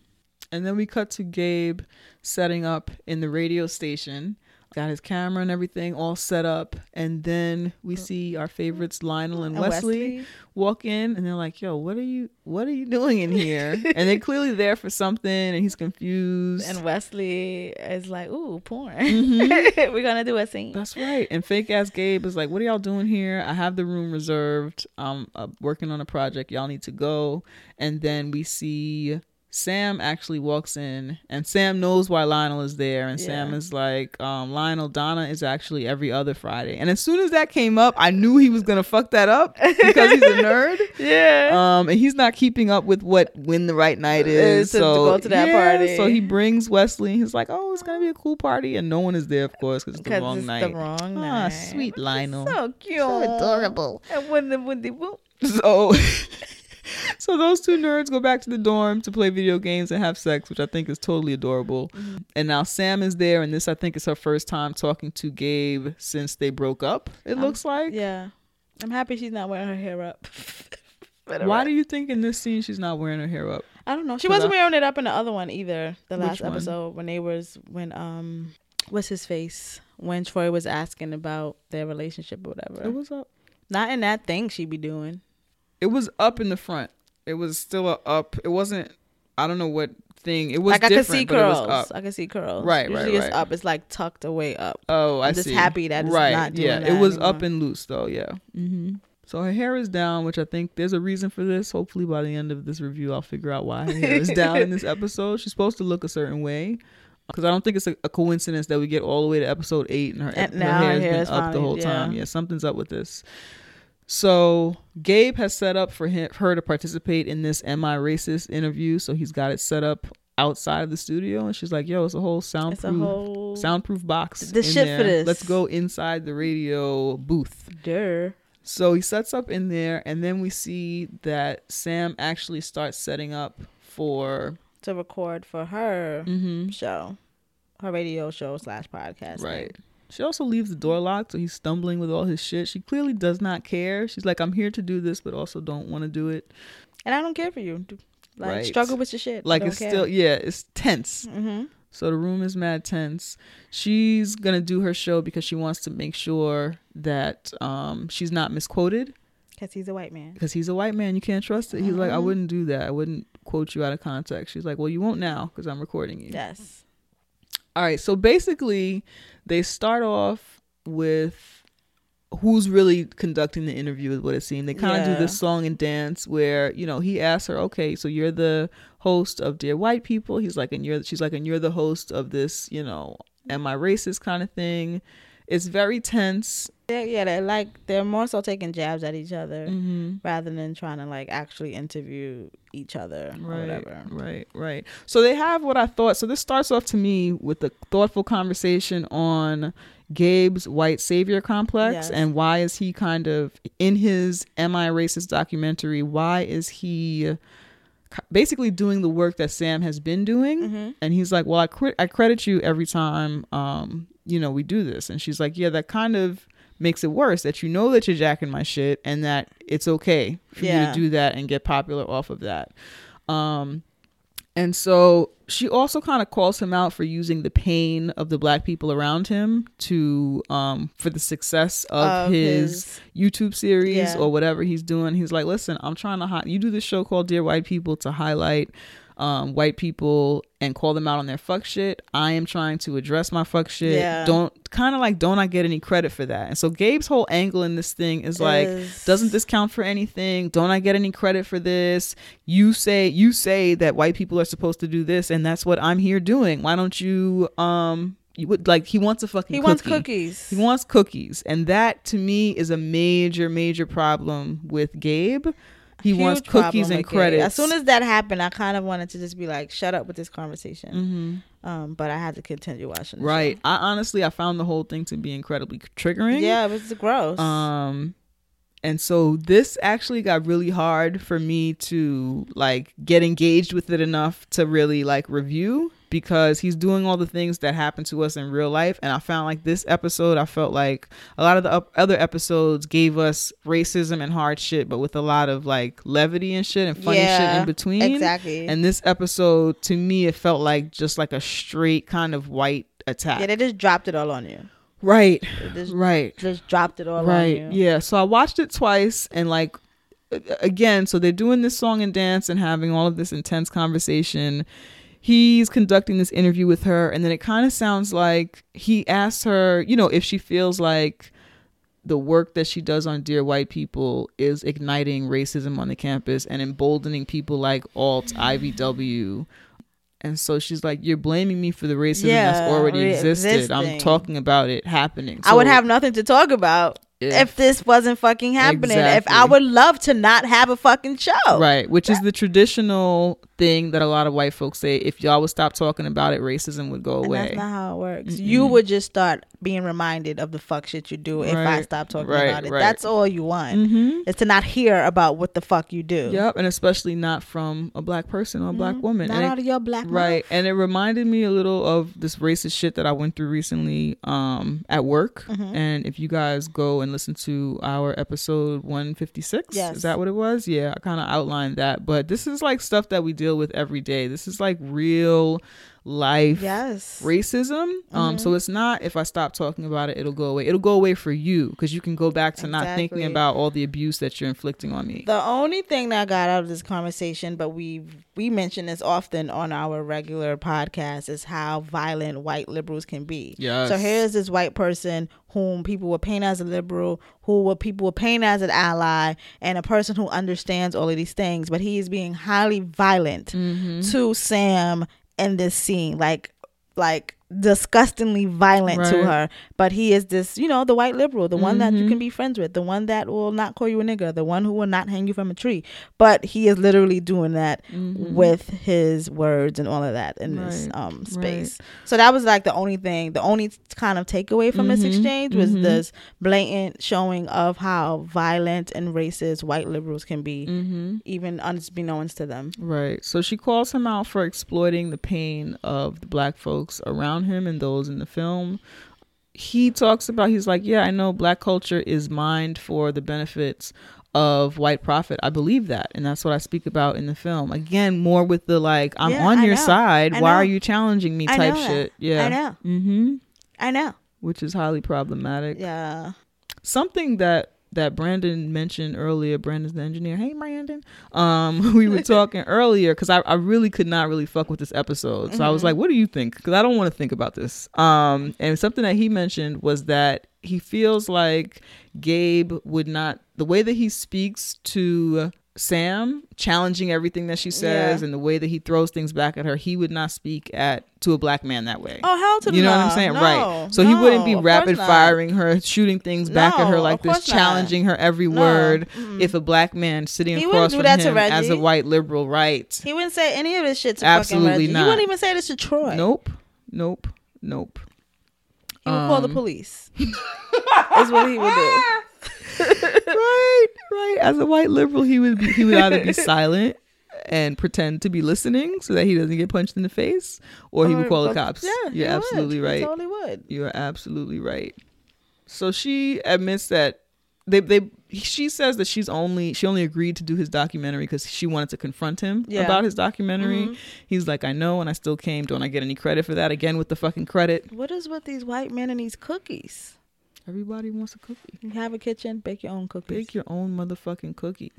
A: And then we cut to Gabe setting up in the radio station. Got his camera and everything all set up. And then we see our favorites Lionel and,
B: And
A: Wesley,
B: Wesley.
A: walk in and they're like, Yo, what are you what are you doing in here? [LAUGHS] and they're clearly there for something and he's confused.
B: And Wesley is like, ooh, porn.
A: Mhm. [LAUGHS]
B: We're gonna do a scene.
A: That's right. And fake ass Gabe is like, What are y'all doing here? I have the room reserved. I'm uh, working on a project. Y'all need to go. And then we see Sam actually walks in, and Sam knows why Lionel is there. And Sam is like, um, Lionel, Donna is actually every other Friday. And as soon as that came up, I knew he was going to fuck that up because he's a [LAUGHS] nerd.
B: Yeah.
A: Um, and he's not keeping up with what when the right night is.
B: Is to
A: so
B: go to that
A: yeah,
B: party.
A: So he brings Wesley. and He's like, "Oh, it's gonna be a cool party," and no one is there, of course, because it's the wrong
B: it's
A: night.
B: the wrong
A: Ah, sweet
B: But
A: Lionel.
B: So cute.
A: So adorable.
B: And when the when the whoop. [LAUGHS]
A: So, [LAUGHS] [LAUGHS] so those two nerds go back to the dorm to play video games and have sex, which I think is totally adorable.
B: Mm-hmm.
A: And now Sam is there, and this I think is her first time talking to Gabe since they broke up. It
B: Um,
A: looks like.
B: Yeah. I'm happy she's not wearing her hair up. [LAUGHS]
A: Why do you think in this scene she's not wearing her hair up?
B: I don't know. She wasn't
A: I-
B: wearing it up in the other one either. The last episode when they was when um what's his face when Troy was asking about their relationship or whatever.
A: It was up.
B: Not in that thing she'd be doing.
A: It was up in the front. It was still a up. It wasn't. I don't know what thing. It was
B: like I could see
A: but it was
B: curls. I could see curls.
A: Right, right,
B: Usually it's
A: right.
B: up. It's like tucked away up.
A: Oh, I
B: I'm just
A: see.
B: happy that it's
A: right.
B: not doing
A: yeah, it was
B: anymore.
A: up and loose though. Yeah. Mm-hmm. So her hair is down, which I think there's a reason for this. Hopefully, by the end of this review, I'll figure out why her hair is down in [LAUGHS] this episode. She's supposed to look a certain way. Because I don't think it's a, a coincidence that we get all the way to episode eight and her,
B: And
A: her hair has been up the whole time.
B: yeah.
A: Yeah, something's up with this. So Gabe has set up for him, her to participate in this "Am I Racist?" interview. So he's got it set up outside of the studio, and she's like, "Yo, it's a whole
B: It's a
A: soundproof
B: whole
A: soundproof box.
B: The shit for this.
A: Let's go inside the radio booth."
B: Durr.
A: So he sets up in there, and then we see that Sam actually starts setting up for
B: to record for her
A: mm-hmm,
B: show, her radio show slash podcast. thing.
A: She also leaves the door locked, so he's stumbling with all his shit. She clearly does not care. She's like, "I'm here to do this, but also don't want to do it."
B: And I don't care for you. Like
A: Right.
B: struggle with your shit.
A: Like
B: Don't
A: it's
B: care.
A: still, yeah, it's tense.
B: Mm-hmm.
A: So the room is mad tense. She's gonna do her show because she wants to make sure that um, she's not misquoted.
B: Because he's a white man.
A: because he's a white man. You can't trust it. He's like, I
B: Mhm.
A: wouldn't do that. I wouldn't quote you out of context. She's like, well, you won't now because I'm recording you.
B: Yes.
A: All right. So basically, they start off with who's really conducting the interview is what it seemed. They kind of
B: Yeah.
A: do this song and dance where you know he asks her, okay, so you're the host of Dear White People. He's like, and you're she's like, and you're the host of this, you know, Am I Racist kind of thing. It's very tense.
B: Yeah, yeah, they're like they're more so taking jabs at each other
A: Mm-hmm.
B: rather than trying to like actually interview each other or
A: Right,
B: whatever.
A: right, right. So they have what I thought. So this starts off to me with a thoughtful conversation on Gabe's white savior complex
B: Yes.
A: and why is he kind of in his Am I Racist documentary? Why is he basically doing the work that Sam has been doing?
B: Mm-hmm.
A: And he's like, "Well, I cre- I credit you every time, um, you know, we do this." And she's like, "Yeah, that kind of makes it worse that you know that you're jacking my shit and that it's okay for you to do that and get popular off of that." Um, and so she also kind of calls him out for using the pain of the black people around him to um for the success of,
B: Of
A: his,
B: his-
A: YouTube series
B: Yeah.
A: or whatever he's doing. He's like, "Listen, I'm trying to hi- you do this show called Dear White People to highlight um, white people and call them out on their fuck shit. I am trying to address my fuck shit.
B: Yeah.
A: Don't kind of like don't I get any credit for that? And so Gabe's whole angle in this thing is like,
B: Is-
A: doesn't this count for anything? Don't I get any credit for this? You say you say that white people are supposed to do this, and that's what I'm here doing. Why don't you um you would like he wants a fucking
B: He
A: cookie.
B: wants cookies.
A: He wants cookies, and that to me is a major, major problem with Gabe. He
B: Huge
A: wants cookies and credits.
B: As soon as that happened, I kind of wanted to just be like, "Shut up with this conversation."
A: Mhm.
B: Um, but I had to continue watching.
A: right,
B: show.
A: I honestly I found the whole thing to be incredibly triggering.
B: Yeah, it was gross.
A: Um, and so this actually got really hard for me to like get engaged with it enough to really like review because he's doing all the things that happen to us in real life. And i found like this episode i felt like a lot of the up- other episodes gave us racism and hard shit but with a lot of like levity and shit and funny shit in between.
B: exactly.
A: and this episode to me it felt like just like a straight kind of white attack.
B: Yeah, they just dropped it all on you.
A: right.
B: Just,
A: right.
B: just dropped it all
A: right.
B: on you.
A: yeah. So i watched it twice and like again so they're doing this song and dance and having all of this intense conversation he's conducting this interview with her and then it kind of sounds like he asks her you know if she feels like the work that she does on dear white people is igniting racism on the campus and emboldening people like alt ivw and so she's like you're blaming me for the racism that's already
B: re-
A: existed. I'm talking about it happening.
B: I would have nothing to talk about
A: if-
B: if this wasn't fucking happening. If I would love to not have a fucking show.
A: Right, which is the traditional thing that a lot of white folks say. If y'all would stop talking about it, racism would go
B: And
A: away.
B: that's not how it works. You would just start being reminded of the fuck shit you do if I stop talking
A: right,
B: about it.
A: right.
B: That's all you want.
A: mm-hmm.
B: Is to not hear about what the fuck you do.
A: Yep, and especially not from a black person or a black woman.
B: Not
A: And it-
B: of your black
A: right, and it reminded me a little of this racist shit that I went through recently um, at work.
B: Mm-hmm.
A: And if you guys go and listen to our episode 156,
B: Yes.
A: is that what it was? Yeah, I kind of outlined that. But this is like stuff that we deal with every day. This is like real life
B: Yes.
A: racism. Um,
B: Mm-hmm.
A: so it's not if I stop talking about it, it'll go away. It'll go away for you because you can go back to not thinking about all the abuse that you're inflicting on me.
B: The only thing that I got out of this conversation, but we we mention this often on our regular podcast, is how violent white liberals can be.
A: Yes.
B: So here's this white person whom people will paint as a liberal, who would people will paint as an ally, and a person who understands all of these things, but he is being highly violent
A: Mm-hmm.
B: to Sam in this scene, like like disgustingly violent to her. But he is this, you know, the white liberal, the one that you
A: Mhm.
B: can be friends with, the one that will not call you a nigger, the one who will not hang you from a tree. But he is literally doing that with his words and all of that in this
A: Mm-hmm. Right.
B: um space. So that was like the only thing, the only kind of takeaway from this
A: Mhm.
B: exchange was
A: Mhm.
B: this blatant showing of how violent and racist white liberals can be,
A: Mm-hmm.
B: even unbeknownst to them.
A: Right. So she calls him out for exploiting the pain of the black folks around him and those in the film. He talks about, he's like, Yeah, I know black culture is mined for the benefits of white profit. I believe that. And that's what I speak about in the film. Again, more with the like, I'm
B: Yeah,
A: on
B: I
A: your
B: know.
A: side.
B: I
A: Why
B: know.
A: are you challenging me type
B: know that.
A: shit? Yeah.
B: I know.
A: Mm-hmm.
B: I know.
A: Which is highly problematic.
B: Yeah.
A: something that that Brandon mentioned earlier. Brandon's the engineer. Hey, Brandon. Um, [LAUGHS] we were talking [LAUGHS] earlier because I, I really could not really fuck with this episode. So I was
B: Mm-hmm.
A: like, "What do you think?" Because I don't want to think about this. Um, and something that he mentioned was that he feels like Gabe would not the way that he speaks to Sam, challenging everything that she says,
B: Yeah.
A: and the way that he throws things back at her. He would not speak at to a black man that way.
B: Oh hell to the
A: You know what I'm saying?
B: No,
A: right. So he wouldn't be rapid firing her, shooting things back at her like this,
B: not.
A: challenging her every
B: No,
A: word.
B: mm-mm.
A: If a black man sitting
B: He
A: across from him as a white liberal, right?
B: He wouldn't say any of this shit to
A: Absolutely
B: fucking Reggie.
A: not.
B: He wouldn't even say this to Troy.
A: Nope. Nope. Nope.
B: He would call the
A: Um,
B: police. [LAUGHS] is what he would do. [LAUGHS]
A: right, right. As a white liberal, he would be, he would either be silent and pretend to be listening so that he doesn't get punched in the face, or he would call the cops.
B: Yeah,
A: You're
B: would.
A: absolutely
B: He
A: right.
B: totally would.
A: You're absolutely right. So she admits that they they she says that she's only she only agreed to do his documentary because she wanted to confront him
B: Yeah.
A: about his documentary.
B: Mhm.
A: He's like, I know, and I still came. Don't I get any credit for that? Again with the fucking credit.
B: What is with these white men and these cookies?
A: Everybody wants a cookie.
B: You have a kitchen, bake your own cookies.
A: Bake your own motherfucking cookie.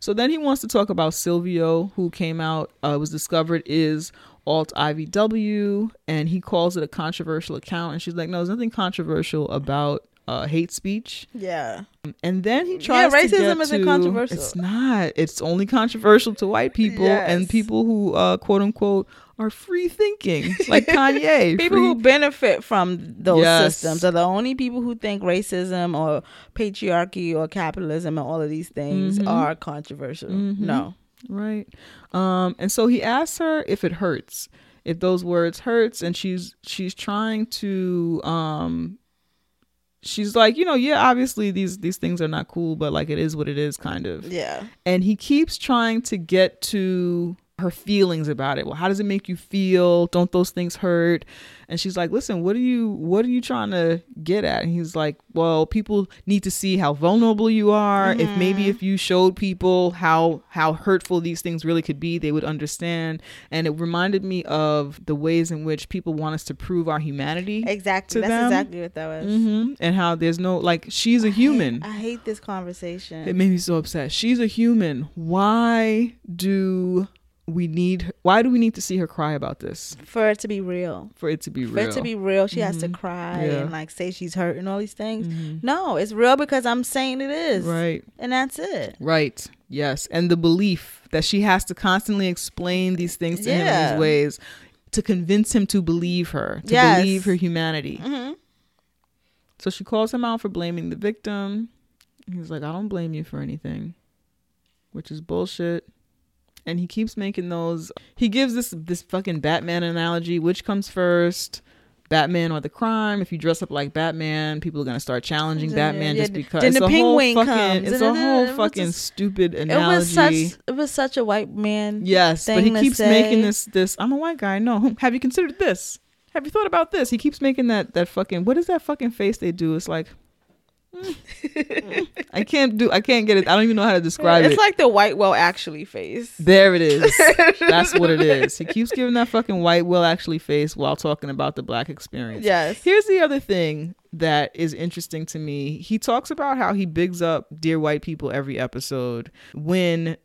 A: So then he wants to talk about Silvio, who came out, uh, was discovered is alt IVW, and he calls it a controversial account. And she's like, no, there's nothing controversial about uh, hate speech.
B: Yeah.
A: And then he tries to Yeah,
B: racism
A: get
B: isn't
A: to-
B: controversial.
A: It's not. It's only controversial to white people and people who, uh, quote unquote, are free thinking, like [LAUGHS] Kanye.
B: People
A: free-
B: who benefit from those
A: Yes.
B: systems are the only people who think racism or patriarchy or capitalism and all of these things
A: Mhm.
B: are controversial.
A: Mhm.
B: No.
A: Right. Um, and so he asks her if it hurts, if those words hurts, and she's she's trying to um she's like, you know, yeah, obviously these these things are not cool, but like it is what it is kind of.
B: Yeah.
A: And he keeps trying to get to her feelings about it. Well, how does it make you feel? Don't those things hurt? And she's like, "Listen, what are you what are you trying to get at?" And he's like, "Well, people need to see how vulnerable you are. If maybe if you showed people how how hurtful these things really could be, they would understand." And it reminded me of the ways in which people want us to prove our humanity.
B: Exactly. That's
A: them?
B: exactly what that was.
A: Mm-hmm. And how there's no like she's a human.
B: I hate this conversation.
A: It made me so upset. She's a human. Why do we need why do we need to see her cry about this?
B: for it to be real.
A: For it to be real.
B: For it to be real, she has to
A: Mhm.
B: cry
A: Yeah.
B: and like say she's hurt and all these things.
A: Mhm.
B: No, it's real because I'm saying it is.
A: Right.
B: And that's it.
A: Right. Yes. And the belief that she has to constantly explain these things to him in
B: Yeah.
A: these ways to convince him to believe her, to
B: Yes.
A: believe her humanity.
B: hmm
A: So she calls him out for blaming the victim. He's like, I don't blame you for anything, which is bullshit. And he keeps making those. He gives this this fucking Batman analogy. Which comes first? Batman or the crime? If you dress up like Batman, people are gonna start challenging Batman
B: yeah,
A: just because.
B: Then
A: it's
B: the
A: a whole
B: penguin
A: fucking.
B: comes.
A: It's a whole
B: It
A: fucking
B: just-
A: stupid
B: It
A: analogy.
B: was such it was such a white man.
A: Yes, but he
B: to
A: keeps making this this I'm a white guy. No, [LAUGHS] have you considered this? Have you thought about this? He keeps making that that fucking what is that fucking face they do? It's like. [LAUGHS] I can't do I can't get it. I don't even know how to describe
B: it's
A: it.
B: It's like the white well actually face.
A: there it is. [LAUGHS] That's what it is. He keeps giving that fucking white will actually face while talking about the black experience.
B: Yes.
A: Here's the other thing that is interesting to me. He talks about how he bigs up dear white people every episode when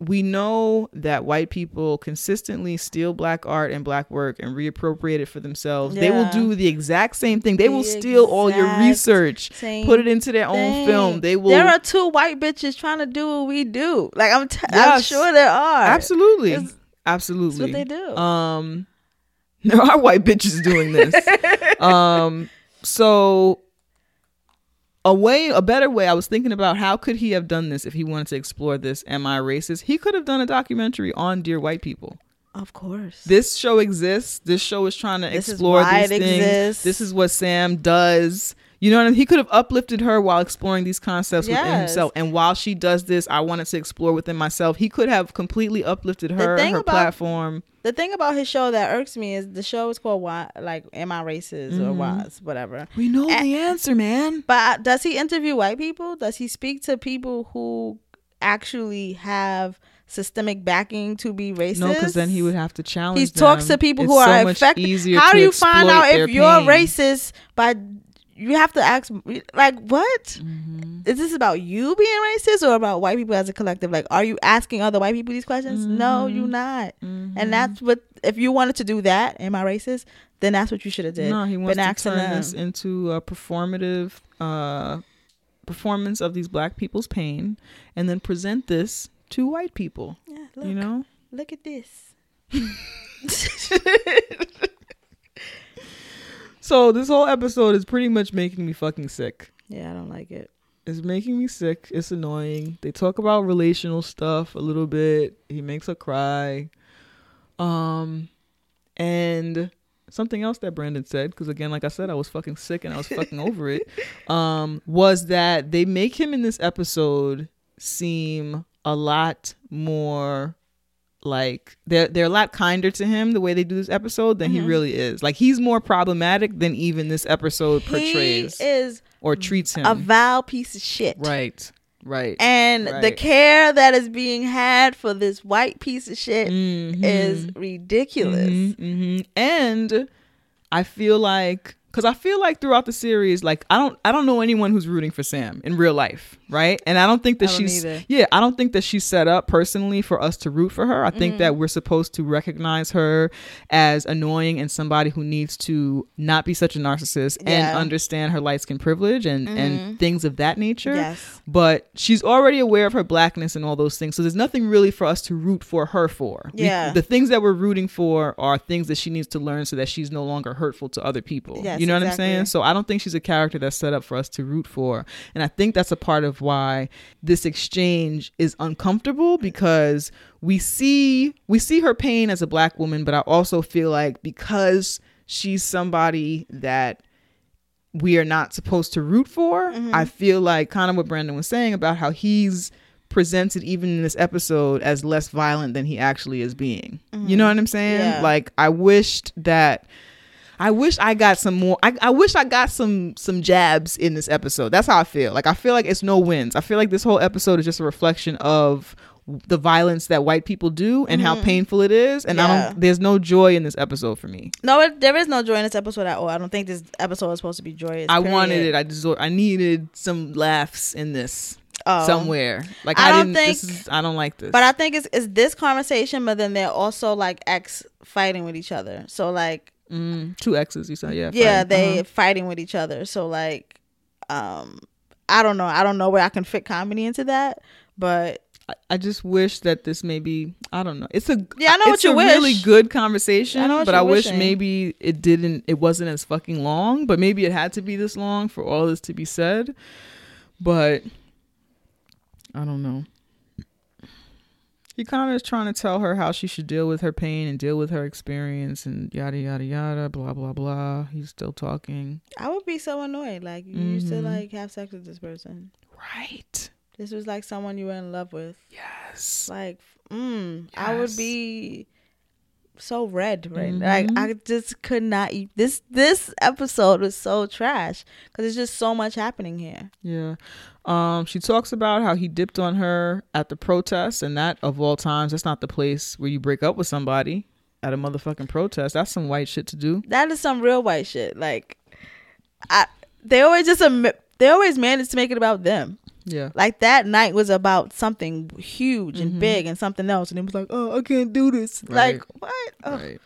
A: we know that white people consistently steal black art and black work and reappropriate it for themselves. They will do the exact same thing. They
B: The
A: will steal all your research, put it into their own film. They will
B: There are two white bitches trying to do what we do. Like I'm, t- I'm sure there are.
A: absolutely,
B: It's-
A: absolutely.
B: That's what they do.
A: Um, [LAUGHS] there are white bitches doing this. [LAUGHS] um, so a way, a better way. I was thinking about how could he have done this if he wanted to explore this. Am I racist? He could have done a documentary on dear white people.
B: of course.
A: This show exists. This show is trying to
B: This is
A: explore
B: why
A: these
B: it
A: things.
B: exists.
A: This is what Sam does. You know what I mean? He could have uplifted her while exploring these concepts within himself. And while she does this, I wanted to explore within myself. He could have completely uplifted her, her
B: about-
A: platform.
B: the thing about his show that irks me is the show is called "Why," like "Am I Racist" or
A: Mhm.
B: "Was," whatever.
A: We know
B: A-
A: the answer, man.
B: But does he interview white people? Does he speak to people who actually have systemic backing to be racist?
A: No, because then he would have to challenge.
B: He talks
A: them.
B: to people
A: It's
B: who
A: so
B: are affected. How do you find out if you're
A: pain.
B: racist? By you have to ask, like, what
A: Mhm.
B: is this about? You being racist or about white people as a collective? Like, are you asking other white people these questions? No,
A: Mhm.
B: you're not.
A: Mhm.
B: And that's what if you wanted to do that. Am I racist? Then that's what you should have did.
A: no, he wants
B: Been
A: to turn
B: them.
A: this into a performative uh, performance of these black people's pain, and then present this to white people.
B: Yeah, look,
A: you know,
B: look at this. [LAUGHS] [LAUGHS]
A: so this whole episode is pretty much making me fucking sick.
B: Yeah, I don't like it.
A: It's making me sick. It's annoying. They talk about relational stuff a little bit. He makes her cry. Um and something else that Brandon said, because again, like I said, I was fucking sick and I was fucking over it, [LAUGHS] um, was that they make him in this episode seem a lot more like they're they're a lot kinder to him the way they do this episode than he
B: Mhm.
A: really is. Like he's more problematic than even this episode portrays
B: is
A: or treats him.
B: a vile piece of shit.
A: right. Right.
B: And the care that is being had for this white piece of shit
A: Mhm.
B: is ridiculous.
A: Mhm, mhm. And I feel like because I feel like throughout the series, like I don't I don't know anyone who's rooting for Sam in real life, right? And I don't think that
B: don't
A: she's
B: either.
A: yeah, I don't think that she's set up personally for us to root for her. I
B: Mm-hmm.
A: think that we're supposed to recognize her as annoying and somebody who needs to not be such a narcissist and understand her light skin privilege and and things of that nature
B: Yes.
A: but she's already aware of her blackness and all those things. So there's nothing really for us to root for her for. We-
B: Yeah.
A: the things that we're rooting for are things that she needs to learn so that she's no longer hurtful to other people.
B: Yes,
A: you know what I'm saying? So I don't think she's a character that's set up for us to root for. And I think that's a part of why this exchange is uncomfortable because we see we see her pain as a black woman, but I also feel like because she's somebody that we are not supposed to root for.
B: Mm-hmm.
A: I feel like kind of what Brandon was saying about how he's presented even in this episode as less violent than he actually is being. You know what I'm saying?
B: Mm-hmm. Yeah.
A: Like I wished that I wish I got some more I, I wish I got some some jabs in this episode. That's how I feel. Like I feel like it's no wins. I feel like this whole episode is just a reflection of the violence that white people do and how painful it is and I
B: Mm-hmm.
A: Don't there's no joy in this episode for me.
B: No, it, there is no joy in this episode at all. I don't think this episode is supposed to be joyous.
A: I
B: period.
A: wanted it. I just I needed some laughs in this
B: Oh.
A: somewhere. Like
B: I
A: I,
B: don't
A: didn't.
B: think-
A: this is, I don't like this.
B: But I think it's it's this conversation, but then they're also like ex fighting with each other. So like
A: mm, two X's. You said yeah.
B: yeah,
A: fine.
B: they
A: Uh-huh.
B: fighting with each other. So like um I don't know. I don't know where I can fit comedy into that, but
A: I, I just wish that this maybe I don't know. It's a
B: Yeah, I know what you
A: a
B: wish.
A: really good conversation.
B: I
A: but I
B: you're
A: wish
B: wishing.
A: maybe it didn't. It wasn't as fucking long. But maybe it had to be this long for all this to be said. But I don't know. He kind of is trying to tell her how she should deal with her pain and deal with her experience and yada yada yada blah blah blah. He's still talking.
B: I would be so annoyed. Like you used to
A: Mhm.
B: like have sex with this person.
A: Right.
B: This was like someone you were in love with.
A: Yes.
B: Like, mm, I would be so red right like i just could not eat this this episode was so trash because there's just so much happening here
A: Yeah. Um, she talks about how he dipped on her at the protest, and that of all times, that's not the place where you break up with somebody at a motherfucking protest. That's some white shit to do.
B: that is some real white shit like i they always just am- they always manage to make it about them
A: Yeah.
B: like that night was about something huge and
A: Mhm.
B: big and something else and it was like oh i can't do this
A: Right.
B: like what Ugh.
A: Right.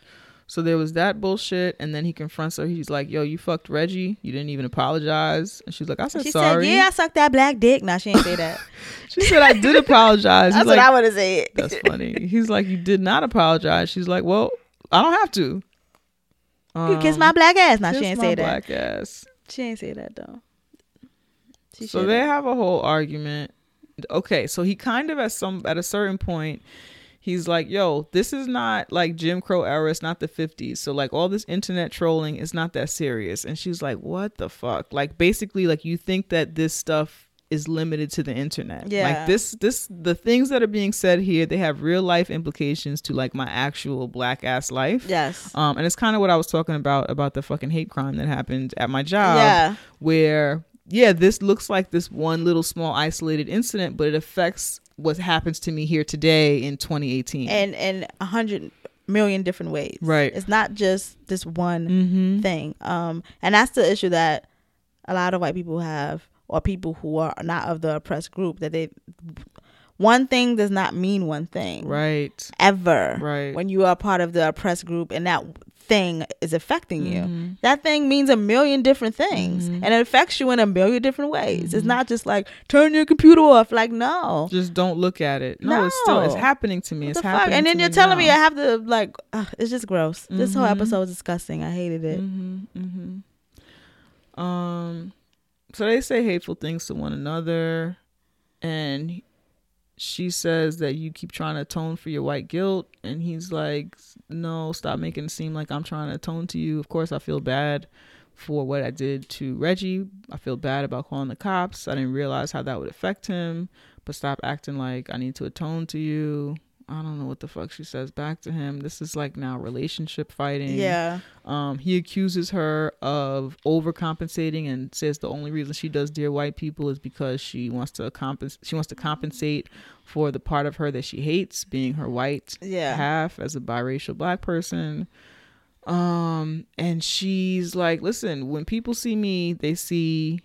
A: So there was that bullshit, and then he confronts her. He's like, "Yo, you fucked Reggie. You didn't even apologize." And she's like, "I said
B: she
A: sorry."
B: said yeah i sucked that black dick nah she ain't say that [LAUGHS]
A: She said, "I did apologize." [LAUGHS]
B: that's
A: He's
B: what
A: like,
B: i would have said
A: "That's funny." He's like, "You did not apologize." She's like, "Well, I don't have to."
B: you kiss
A: Um,
B: my black ass nah
A: kiss
B: she ain't say that
A: black ass.
B: she ain't say that though she
A: so
B: should've.
A: they have a whole argument. Okay, so he kind of at some at a certain point, he's like, "Yo, this is not like Jim Crow era. It's not the '50s. So like all this internet trolling is not that serious." And she's like, "What the fuck?" Like basically, like you think that this stuff is limited to the internet.
B: Yeah.
A: Like this, this the things that are being said here, they have real life implications to like my actual black ass life.
B: yes
A: Um, and it's kind of what I was talking about about the fucking hate crime that happened at my job
B: yeah
A: where yeah this looks like this one little small isolated incident but it affects what happens to me here today in 2018
B: and and a hundred million different ways.
A: Right.
B: It's not just this one
A: mm-hmm.
B: thing. Um, and that's the issue that a lot of white people have, or people who are not of the oppressed group. That they one thing does not mean one thing
A: right
B: ever.
A: Right.
B: When you are part of the oppressed group, and that thing is affecting you.
A: Mhm.
B: That thing means a million different things,
A: Mhm.
B: and it affects you in a million different ways. It's
A: Mhm.
B: not just like turn your computer off. Like no.
A: just don't look at it no, it's still it's happening to me
B: What
A: it's
B: the fuck?
A: happening
B: And then you're
A: me
B: telling me I have to like, ugh, it's just gross. This whole
A: Mhm.
B: episode was disgusting. I hated it.
A: Mm-hmm, mm-hmm. Um, so they say hateful things to one another, and she says that you keep trying to atone for your white guilt. And he's like no stop making it seem like i'm trying to atone to you. Of course i feel bad for what i did to reggie. I feel bad about calling the cops. I didn't realize how that would affect him. But stop acting like i need to atone to you I don't know what the fuck she says back to him. This is like now relationship fighting.
B: Yeah.
A: Um, he accuses her of overcompensating and says the only reason she does dear white people is because she wants to compens- she wants to compensate for the part of her that she hates, being her white
B: Yeah.
A: half as a biracial black person. Um, and she's like, listen, when people see me, they see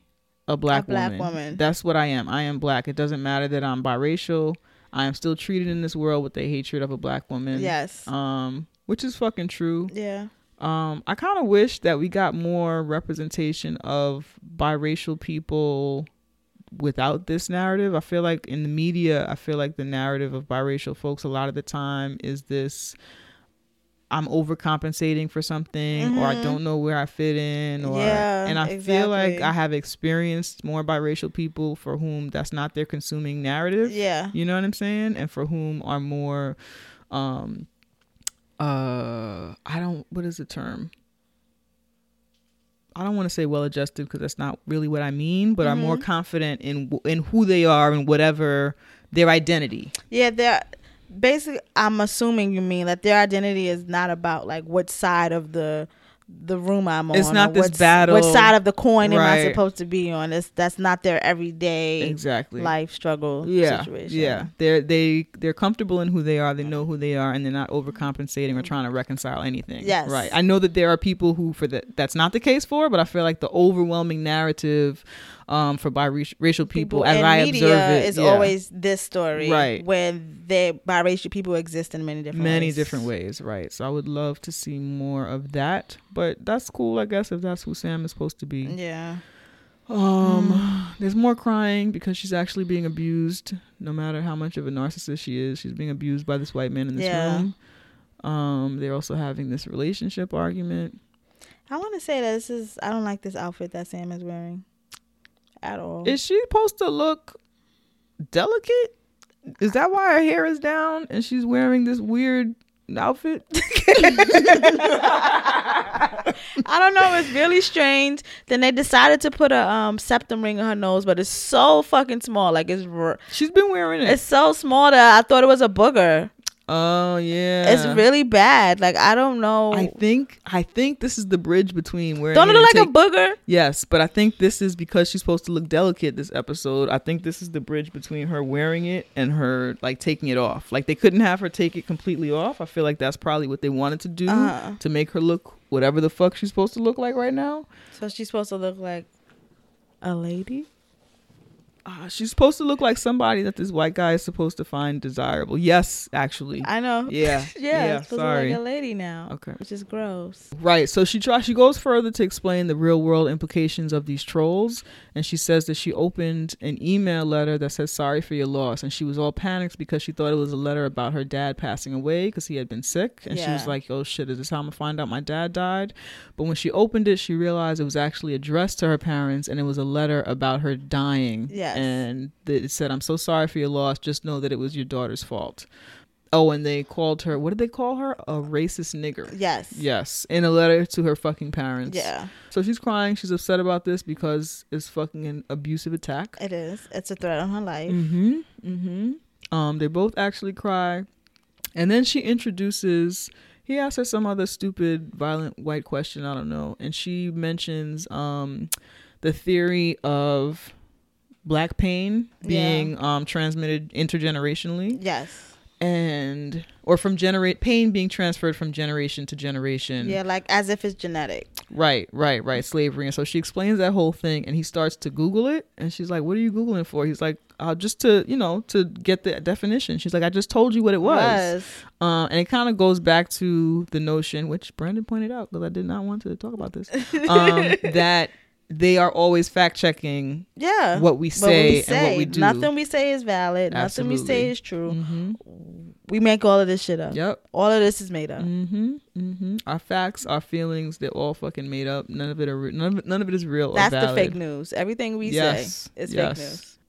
A: a black,
B: black
A: woman.
B: woman.
A: That's what I am. I am black. It doesn't matter that I'm biracial. I am still treated in this world with the hatred of a black woman.
B: Yes.
A: Um, which is fucking true.
B: yeah.
A: Um, I kind of wish that we got more representation of biracial people without this narrative. I feel like in the media, I feel like the narrative of biracial folks a lot of the time is this I'm overcompensating for something or I
B: Mhm.
A: don't know where I fit in or
B: Yeah,
A: and I feel like. I have experienced more biracial people for whom that's not their consuming narrative.
B: Yeah.
A: You know what I'm saying? And for whom are more um uh I don't what is the term? I don't want to say well adjusted because that's not really what I mean, but are more
B: Mhm.
A: confident in in who they are and whatever their identity.
B: Yeah, they're basically I'm assuming you mean that their identity is not about like what side of the the room I'm on.
A: It's not this battle.
B: What side of the coin am I supposed to be on? It's, that's not their everyday
A: Exactly.
B: life struggle
A: yeah,
B: situation.
A: yeah. They're they they're comfortable in who they are. They know who they are, and they're not overcompensating or trying to reconcile anything.
B: Yes.
A: right. I know that there are people who for that that's not the case for, but I feel like the overwhelming narrative um, for biracial people, as
B: in
A: I
B: media
A: observe it,
B: is
A: yeah,
B: always this story,
A: Right.
B: Where they biracial people exist in many different
A: many
B: ways.
A: different ways. Right. So I would love to see more of that, but that's cool, I guess, if that's who Sam is supposed to be.
B: Yeah,
A: Um, there's more crying because she's actually being abused. No matter how much of a narcissist she is, she's being abused by this white man in this
B: Yeah.
A: room. Um, they're also having this relationship argument.
B: I want to say that this is I don't like this outfit that Sam is wearing at all.
A: Is she supposed to look delicate? Is that why her hair is down and she's wearing this weird outfit? [LAUGHS]
B: I don't know. It's really strange. Then they decided to put a um septum ring on her nose, but it's so fucking small. Like it's r-
A: she's been wearing it.
B: it's so small that I thought it was a booger.
A: Oh yeah.
B: It's really bad. Like I don't know.
A: I think I think this is the bridge between where
B: don't it look like a booger?
A: Yes, but I think this is because she's supposed to look delicate this episode. I think this is the bridge between her wearing it and her like taking it off. Like they couldn't have her take it completely off. I feel like that's probably what they wanted to do
B: Uh-huh.
A: to make her look whatever the fuck she's supposed to look like right now.
B: So she's supposed to look like a lady.
A: Uh, she's supposed to look like somebody that this white guy is supposed to find desirable. Yes, actually.
B: I know.
A: Yeah. [LAUGHS]
B: yeah.
A: yeah, sorry.
B: like a lady now.
A: Okay.
B: Which is gross.
A: Right. So she tries. She goes further to explain the real world implications of these trolls, and she says that she opened an email letter that says "Sorry for your loss," and she was all panicked because she thought it was a letter about her dad passing away because he had been sick, and she was like, "Oh shit, is this how I'm gonna find out my dad died?" But when she opened it, she realized it was actually addressed to her parents, and it was a letter about her dying.
B: Yes.
A: And it said, "I'm so sorry for your loss. Just know that it was your daughter's fault." Oh, and they called her. What did they call her? A racist nigger.
B: Yes.
A: Yes, in a letter to her fucking parents.
B: Yeah.
A: So she's crying. She's upset about this because it's fucking an abusive attack.
B: It is. It's a threat on her life.
A: Mm-hmm. Mm-hmm. Um, they both actually cry, and then she introduces. He asks her some other stupid, violent white question. I don't know, and she mentions um, the theory of black pain being um transmitted intergenerationally
B: Yes.
A: and or from generate pain being transferred from generation to generation
B: Yeah, like as if it's genetic.
A: Right, right, right. Slavery. And so she explains that whole thing and he starts to Google it. And she's like, What are you Googling for? He's like, uh, Just to, you know, to get the definition. She's like, I just told you what it was. Uh, and it kind of goes back to the notion, which Brandon pointed out because I did not want to talk about this, [LAUGHS] um, that they are always fact checking
B: Yeah.
A: what we
B: But
A: say, and what we do.
B: Nothing we say is valid. Absolutely. Nothing we say is true.
A: hmm
B: We make all of this shit up.
A: Yep.
B: All of this is made up.
A: Mm-hmm. Mm-hmm. Our facts, our feelings, they're all fucking made up. None of it are. Re- none of none of it is real.
B: That's the fake news. Everything we
A: Yes.
B: say is
A: Yes.
B: fake news.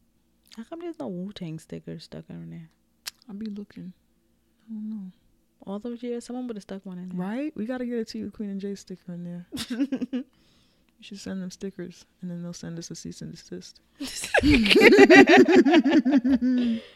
B: How come there's no Wu Tang stickers stuck in there?
A: I'll be looking. I don't know.
B: All those years, someone would have stuck one in there.
A: Right? We gotta get a Tea with Queen and J sticker in there. [LAUGHS] you should send them stickers, and then they'll send us a cease and desist. [LAUGHS] [LAUGHS]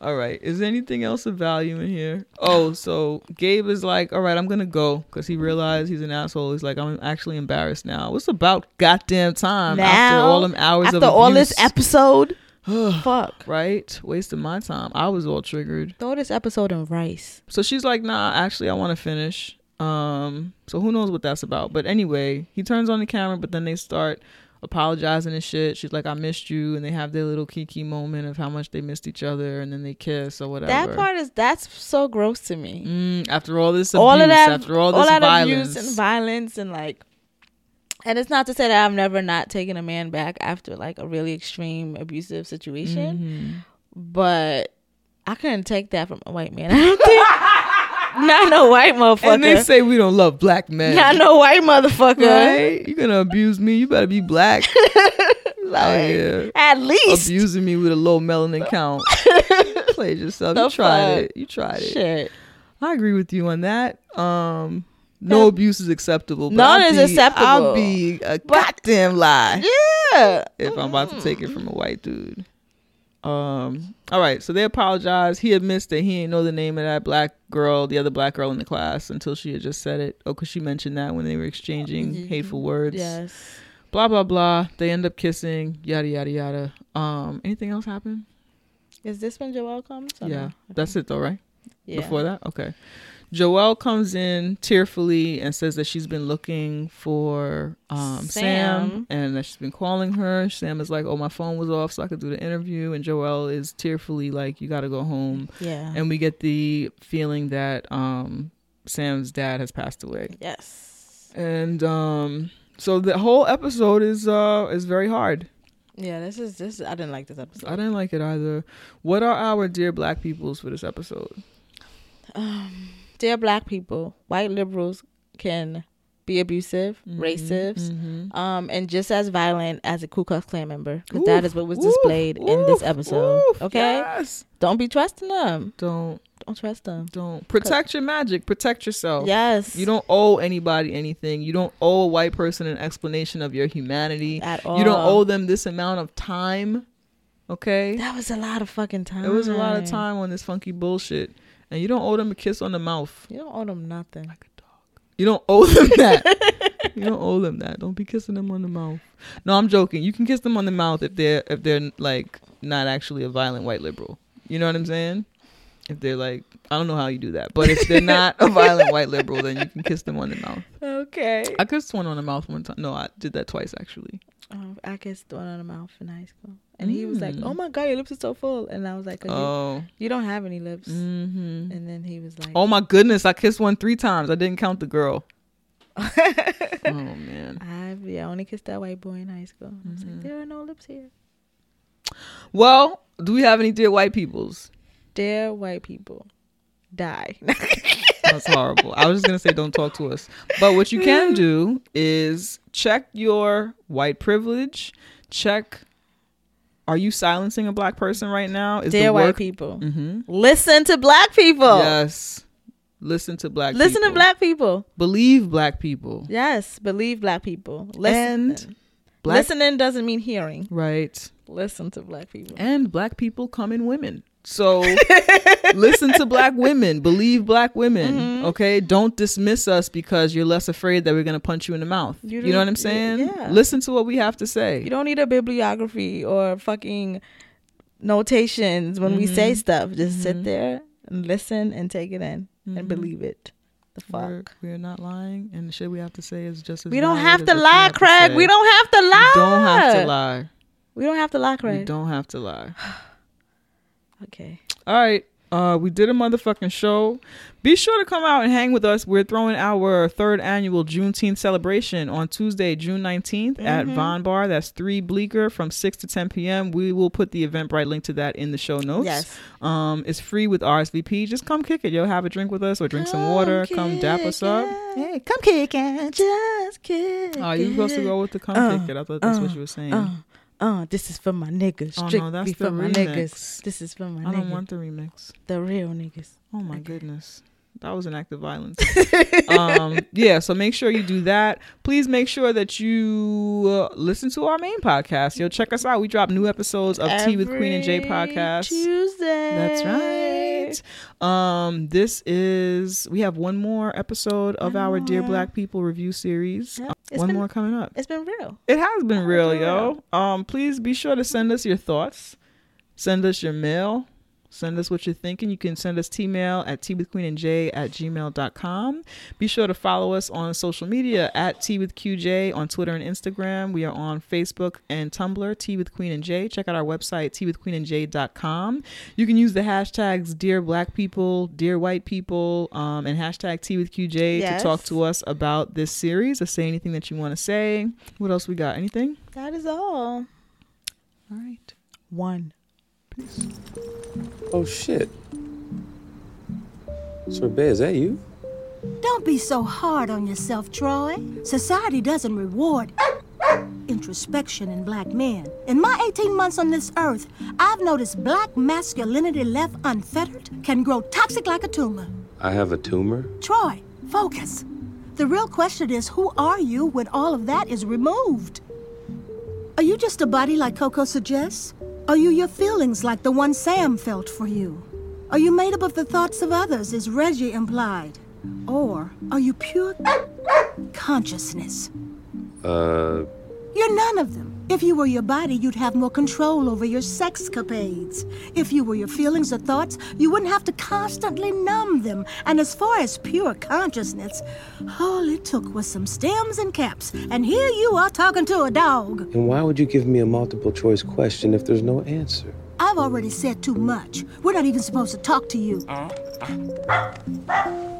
A: All right. Is there anything else of value in here? Oh, so Gabe is like, all right, I'm gonna go because he realized he's an asshole. He's like, I'm actually embarrassed now. What's about goddamn time after
B: Now?
A: all them hours of
B: After
A: of
B: all this episode, [SIGHS] fuck.
A: right? Wasting my time. I was all triggered.
B: Throw this episode in rice.
A: So she's like, nah, actually, I want to finish. Um, so who knows what that's about? But anyway, he turns on the camera, but then they start apologizing and shit. She's like, I missed you, and they have their little kiki moment of how much they missed each other, and then they kiss or whatever.
B: That part is that's so gross to me.
A: Mm, after all this abuse,
B: all of that,
A: after all this
B: that
A: violence,
B: abuse and violence, and like, and it's not to say that I've never not taken a man back after like a really extreme abusive situation,
A: Mhm.
B: but I couldn't take that from a white man. [LAUGHS] I don't think. Not no white motherfucker.
A: and they say we don't love black men.
B: not no white motherfucker.
A: Right? You're gonna abuse me. You better be black. [LAUGHS]
B: Like,
A: yeah.
B: At least.
A: Abusing me with a low melanin count. [LAUGHS] Played yourself. You tried
B: fuck?
A: it. You tried it.
B: Shit.
A: I agree with you on that. Um, no abuse is acceptable. but
B: None
A: I'll
B: is
A: be-
B: acceptable.
A: I'll be a goddamn lie
B: Yeah.
A: if I'm about to take it from a white dude. Um. All right. So they apologize. He admits that he didn't know the name of that black girl, the other black girl in the class, until she had just said it. Oh, because she mentioned that when they were exchanging hateful words.
B: Yes.
A: Blah blah blah. They end up kissing. Yada yada yada. Um. Anything else happen?
B: Is this when Joelle comes?
A: Yeah.
B: no? Okay.
A: That's it though, right?
B: Yeah.
A: before that? Okay. Joelle comes in tearfully and says that she's been looking for um, Sam.
B: Sam.
A: and that she's been calling her. Sam is like, "Oh, my phone was off, so I could do the interview." And Joelle is tearfully like, "You got to go home."
B: Yeah.
A: And we get the feeling that um, Sam's dad has passed away,
B: yes.
A: and um, so the whole episode is uh, is very hard.
B: Yeah. This is this. I didn't like this episode.
A: I didn't like it either. What are our dear black peoples for this episode?
B: Dear black people, white liberals can be abusive,
A: Mm-hmm.
B: racist, um, and just as violent as a Ku Klux Klan member, because that is what was
A: oof,
B: displayed in this episode.
A: oof,
B: okay,
A: Yes.
B: don't be trusting them.
A: Don't
B: Don't trust them.
A: don't protect your magic. Protect yourself.
B: Yes.
A: You don't owe anybody anything. You don't owe a white person an explanation of your humanity.
B: at all.
A: You don't owe them this amount of time. Okay?
B: That was a lot of fucking time.
A: It was a lot of time on this funky bullshit. And you don't owe them a kiss on the mouth.
B: You don't owe them nothing. Like a dog.
A: You don't owe them [LAUGHS] that. you don't owe them that. Don't be kissing them on the mouth. No, I'm joking. You can kiss them on the mouth if they're if they're like not actually a violent white liberal. You know what I'm saying? If they're like I don't know how you do that, but if they're [LAUGHS] not a violent white liberal, then you can kiss them on the mouth.
B: Okay.
A: I kissed one on the mouth one time. No, I did that twice actually.
B: Um, I kissed one on the mouth in high school, and he was like,
A: Mm.
B: "Oh my god, your lips are so full," and I was like, "Oh, you- you don't have any lips."
A: hmm
B: And then he was like,
A: Oh my goodness, I kissed one three times. I didn't count the girl. [LAUGHS] oh man.
B: I yeah, I only kissed that white boy in high school. I was
A: Mm-hmm.
B: like, there are no lips here.
A: Well, do we have any dear white peoples?
B: Dear white people die. [LAUGHS]
A: That's horrible. I was just gonna say don't talk to us. But what you can do is check your white privilege. Check are you silencing a black person right now? Is
B: Dare
A: the
B: white
A: work
B: people.
A: hmm
B: Listen to black people.
A: Yes. Listen to black people.
B: Listen
A: people.
B: to black people.
A: Believe black people.
B: Yes, believe black people. Listen.
A: And black
B: Listening doesn't mean hearing.
A: right.
B: Listen to black people.
A: And black people come in women. So [LAUGHS] listen to black women. Believe black women.
B: Mm-hmm.
A: Okay. Don't dismiss us because you're less afraid that we're gonna punch you in the mouth.
B: You
A: You, know what I'm saying?
B: yeah.
A: Listen to what we have to say.
B: You don't need a bibliography or fucking notations when we
A: Mm-hmm.
B: say stuff. Just sit there and listen and take it in and believe it. The
A: We're,
B: fuck.
A: we're not lying, and the shit we have to say is just as
B: We don't have to lie, Craig. We don't have to lie.
A: We don't have to lie.
B: We don't have to lie, Craig.
A: We don't have to lie.
B: Okay.
A: All right. Uh, we did a motherfucking show. Be sure to come out and hang with us. We're throwing our third annual Juneteenth celebration on Tuesday, June 19th at
B: Mm-hmm.
A: Von Bar. That's 3 Bleecker from 6 to 10 p.m. We will put the Eventbrite link to that in the show notes.
B: Yes.
A: Um, it's free with RSVP. Just come kick it. Yo, have a drink with us or drink some water. Come dap us up.
B: Hey, come kick it. Just kick
A: Oh, you supposed to go with the come
B: Uh,
A: kick it. I thought that's what
B: uh,
A: you were saying.
B: Uh, Uh, this is for my niggas.
A: Oh, no,
B: Strictly
A: that's the
B: for my
A: remix.
B: niggas. This is for my niggas.
A: I don't want the remix.
B: the real niggas.
A: Oh my goodness. That was an act of violence. um, [LAUGHS] yeah, so make sure you do that. Please make sure that you uh, listen to our main podcast. Yo, check us out. We drop new episodes of Tea with Queen and
B: J
A: podcast.
B: Tuesday.
A: That's right. Um, this is we have one more episode of our Dear
B: Ah.
A: Black People review series. Uh, one
B: been-
A: more coming up.
B: It's been real.
A: It has been
B: Oh,
A: real, yo. Um, please be sure to send us your thoughts. Send us your mail. Send us what you're thinking. You can send us T-mail at teawithqueenandj at gmail.com. Be sure to follow us on social media at Tea with QJ on Twitter and Instagram. We are on Facebook and Tumblr, Tea with Queen and J. Check out our website, teawithqueenandj.com. You can use the hashtags Dear Black People, Dear White People, um, and hashtag Tea with QJ
B: Yes.
A: to talk to us about this series or say anything that you want to say. What else we got? Anything?
B: That is all.
A: All right.
B: One.
C: Oh shit. Sorbet, is that you?
D: Don't be so hard on yourself, Troy. Society doesn't reward introspection in black men. In my 18 months on this earth, I've noticed black masculinity left unfettered can grow toxic like a tumor.
C: I have a tumor?
D: Troy, focus. The real question is who are you when all of that is removed? Are you just a body like Coco suggests? Are you your feelings like the one Sam felt for you? Are you made up of the thoughts of others, as Reggie implied? Or are you pure consciousness?
C: Uh,
D: You're none of them. If you were your body, you'd have more control over your sexcapades. If you were your feelings or thoughts, you wouldn't have to constantly numb them. And as far as pure consciousness, all it took was some stems and caps. And here you are talking to a dog.
C: and why would you give me a multiple choice question if there's no answer?
D: I've already said too much. We're not even supposed to talk to you. Uh, uh.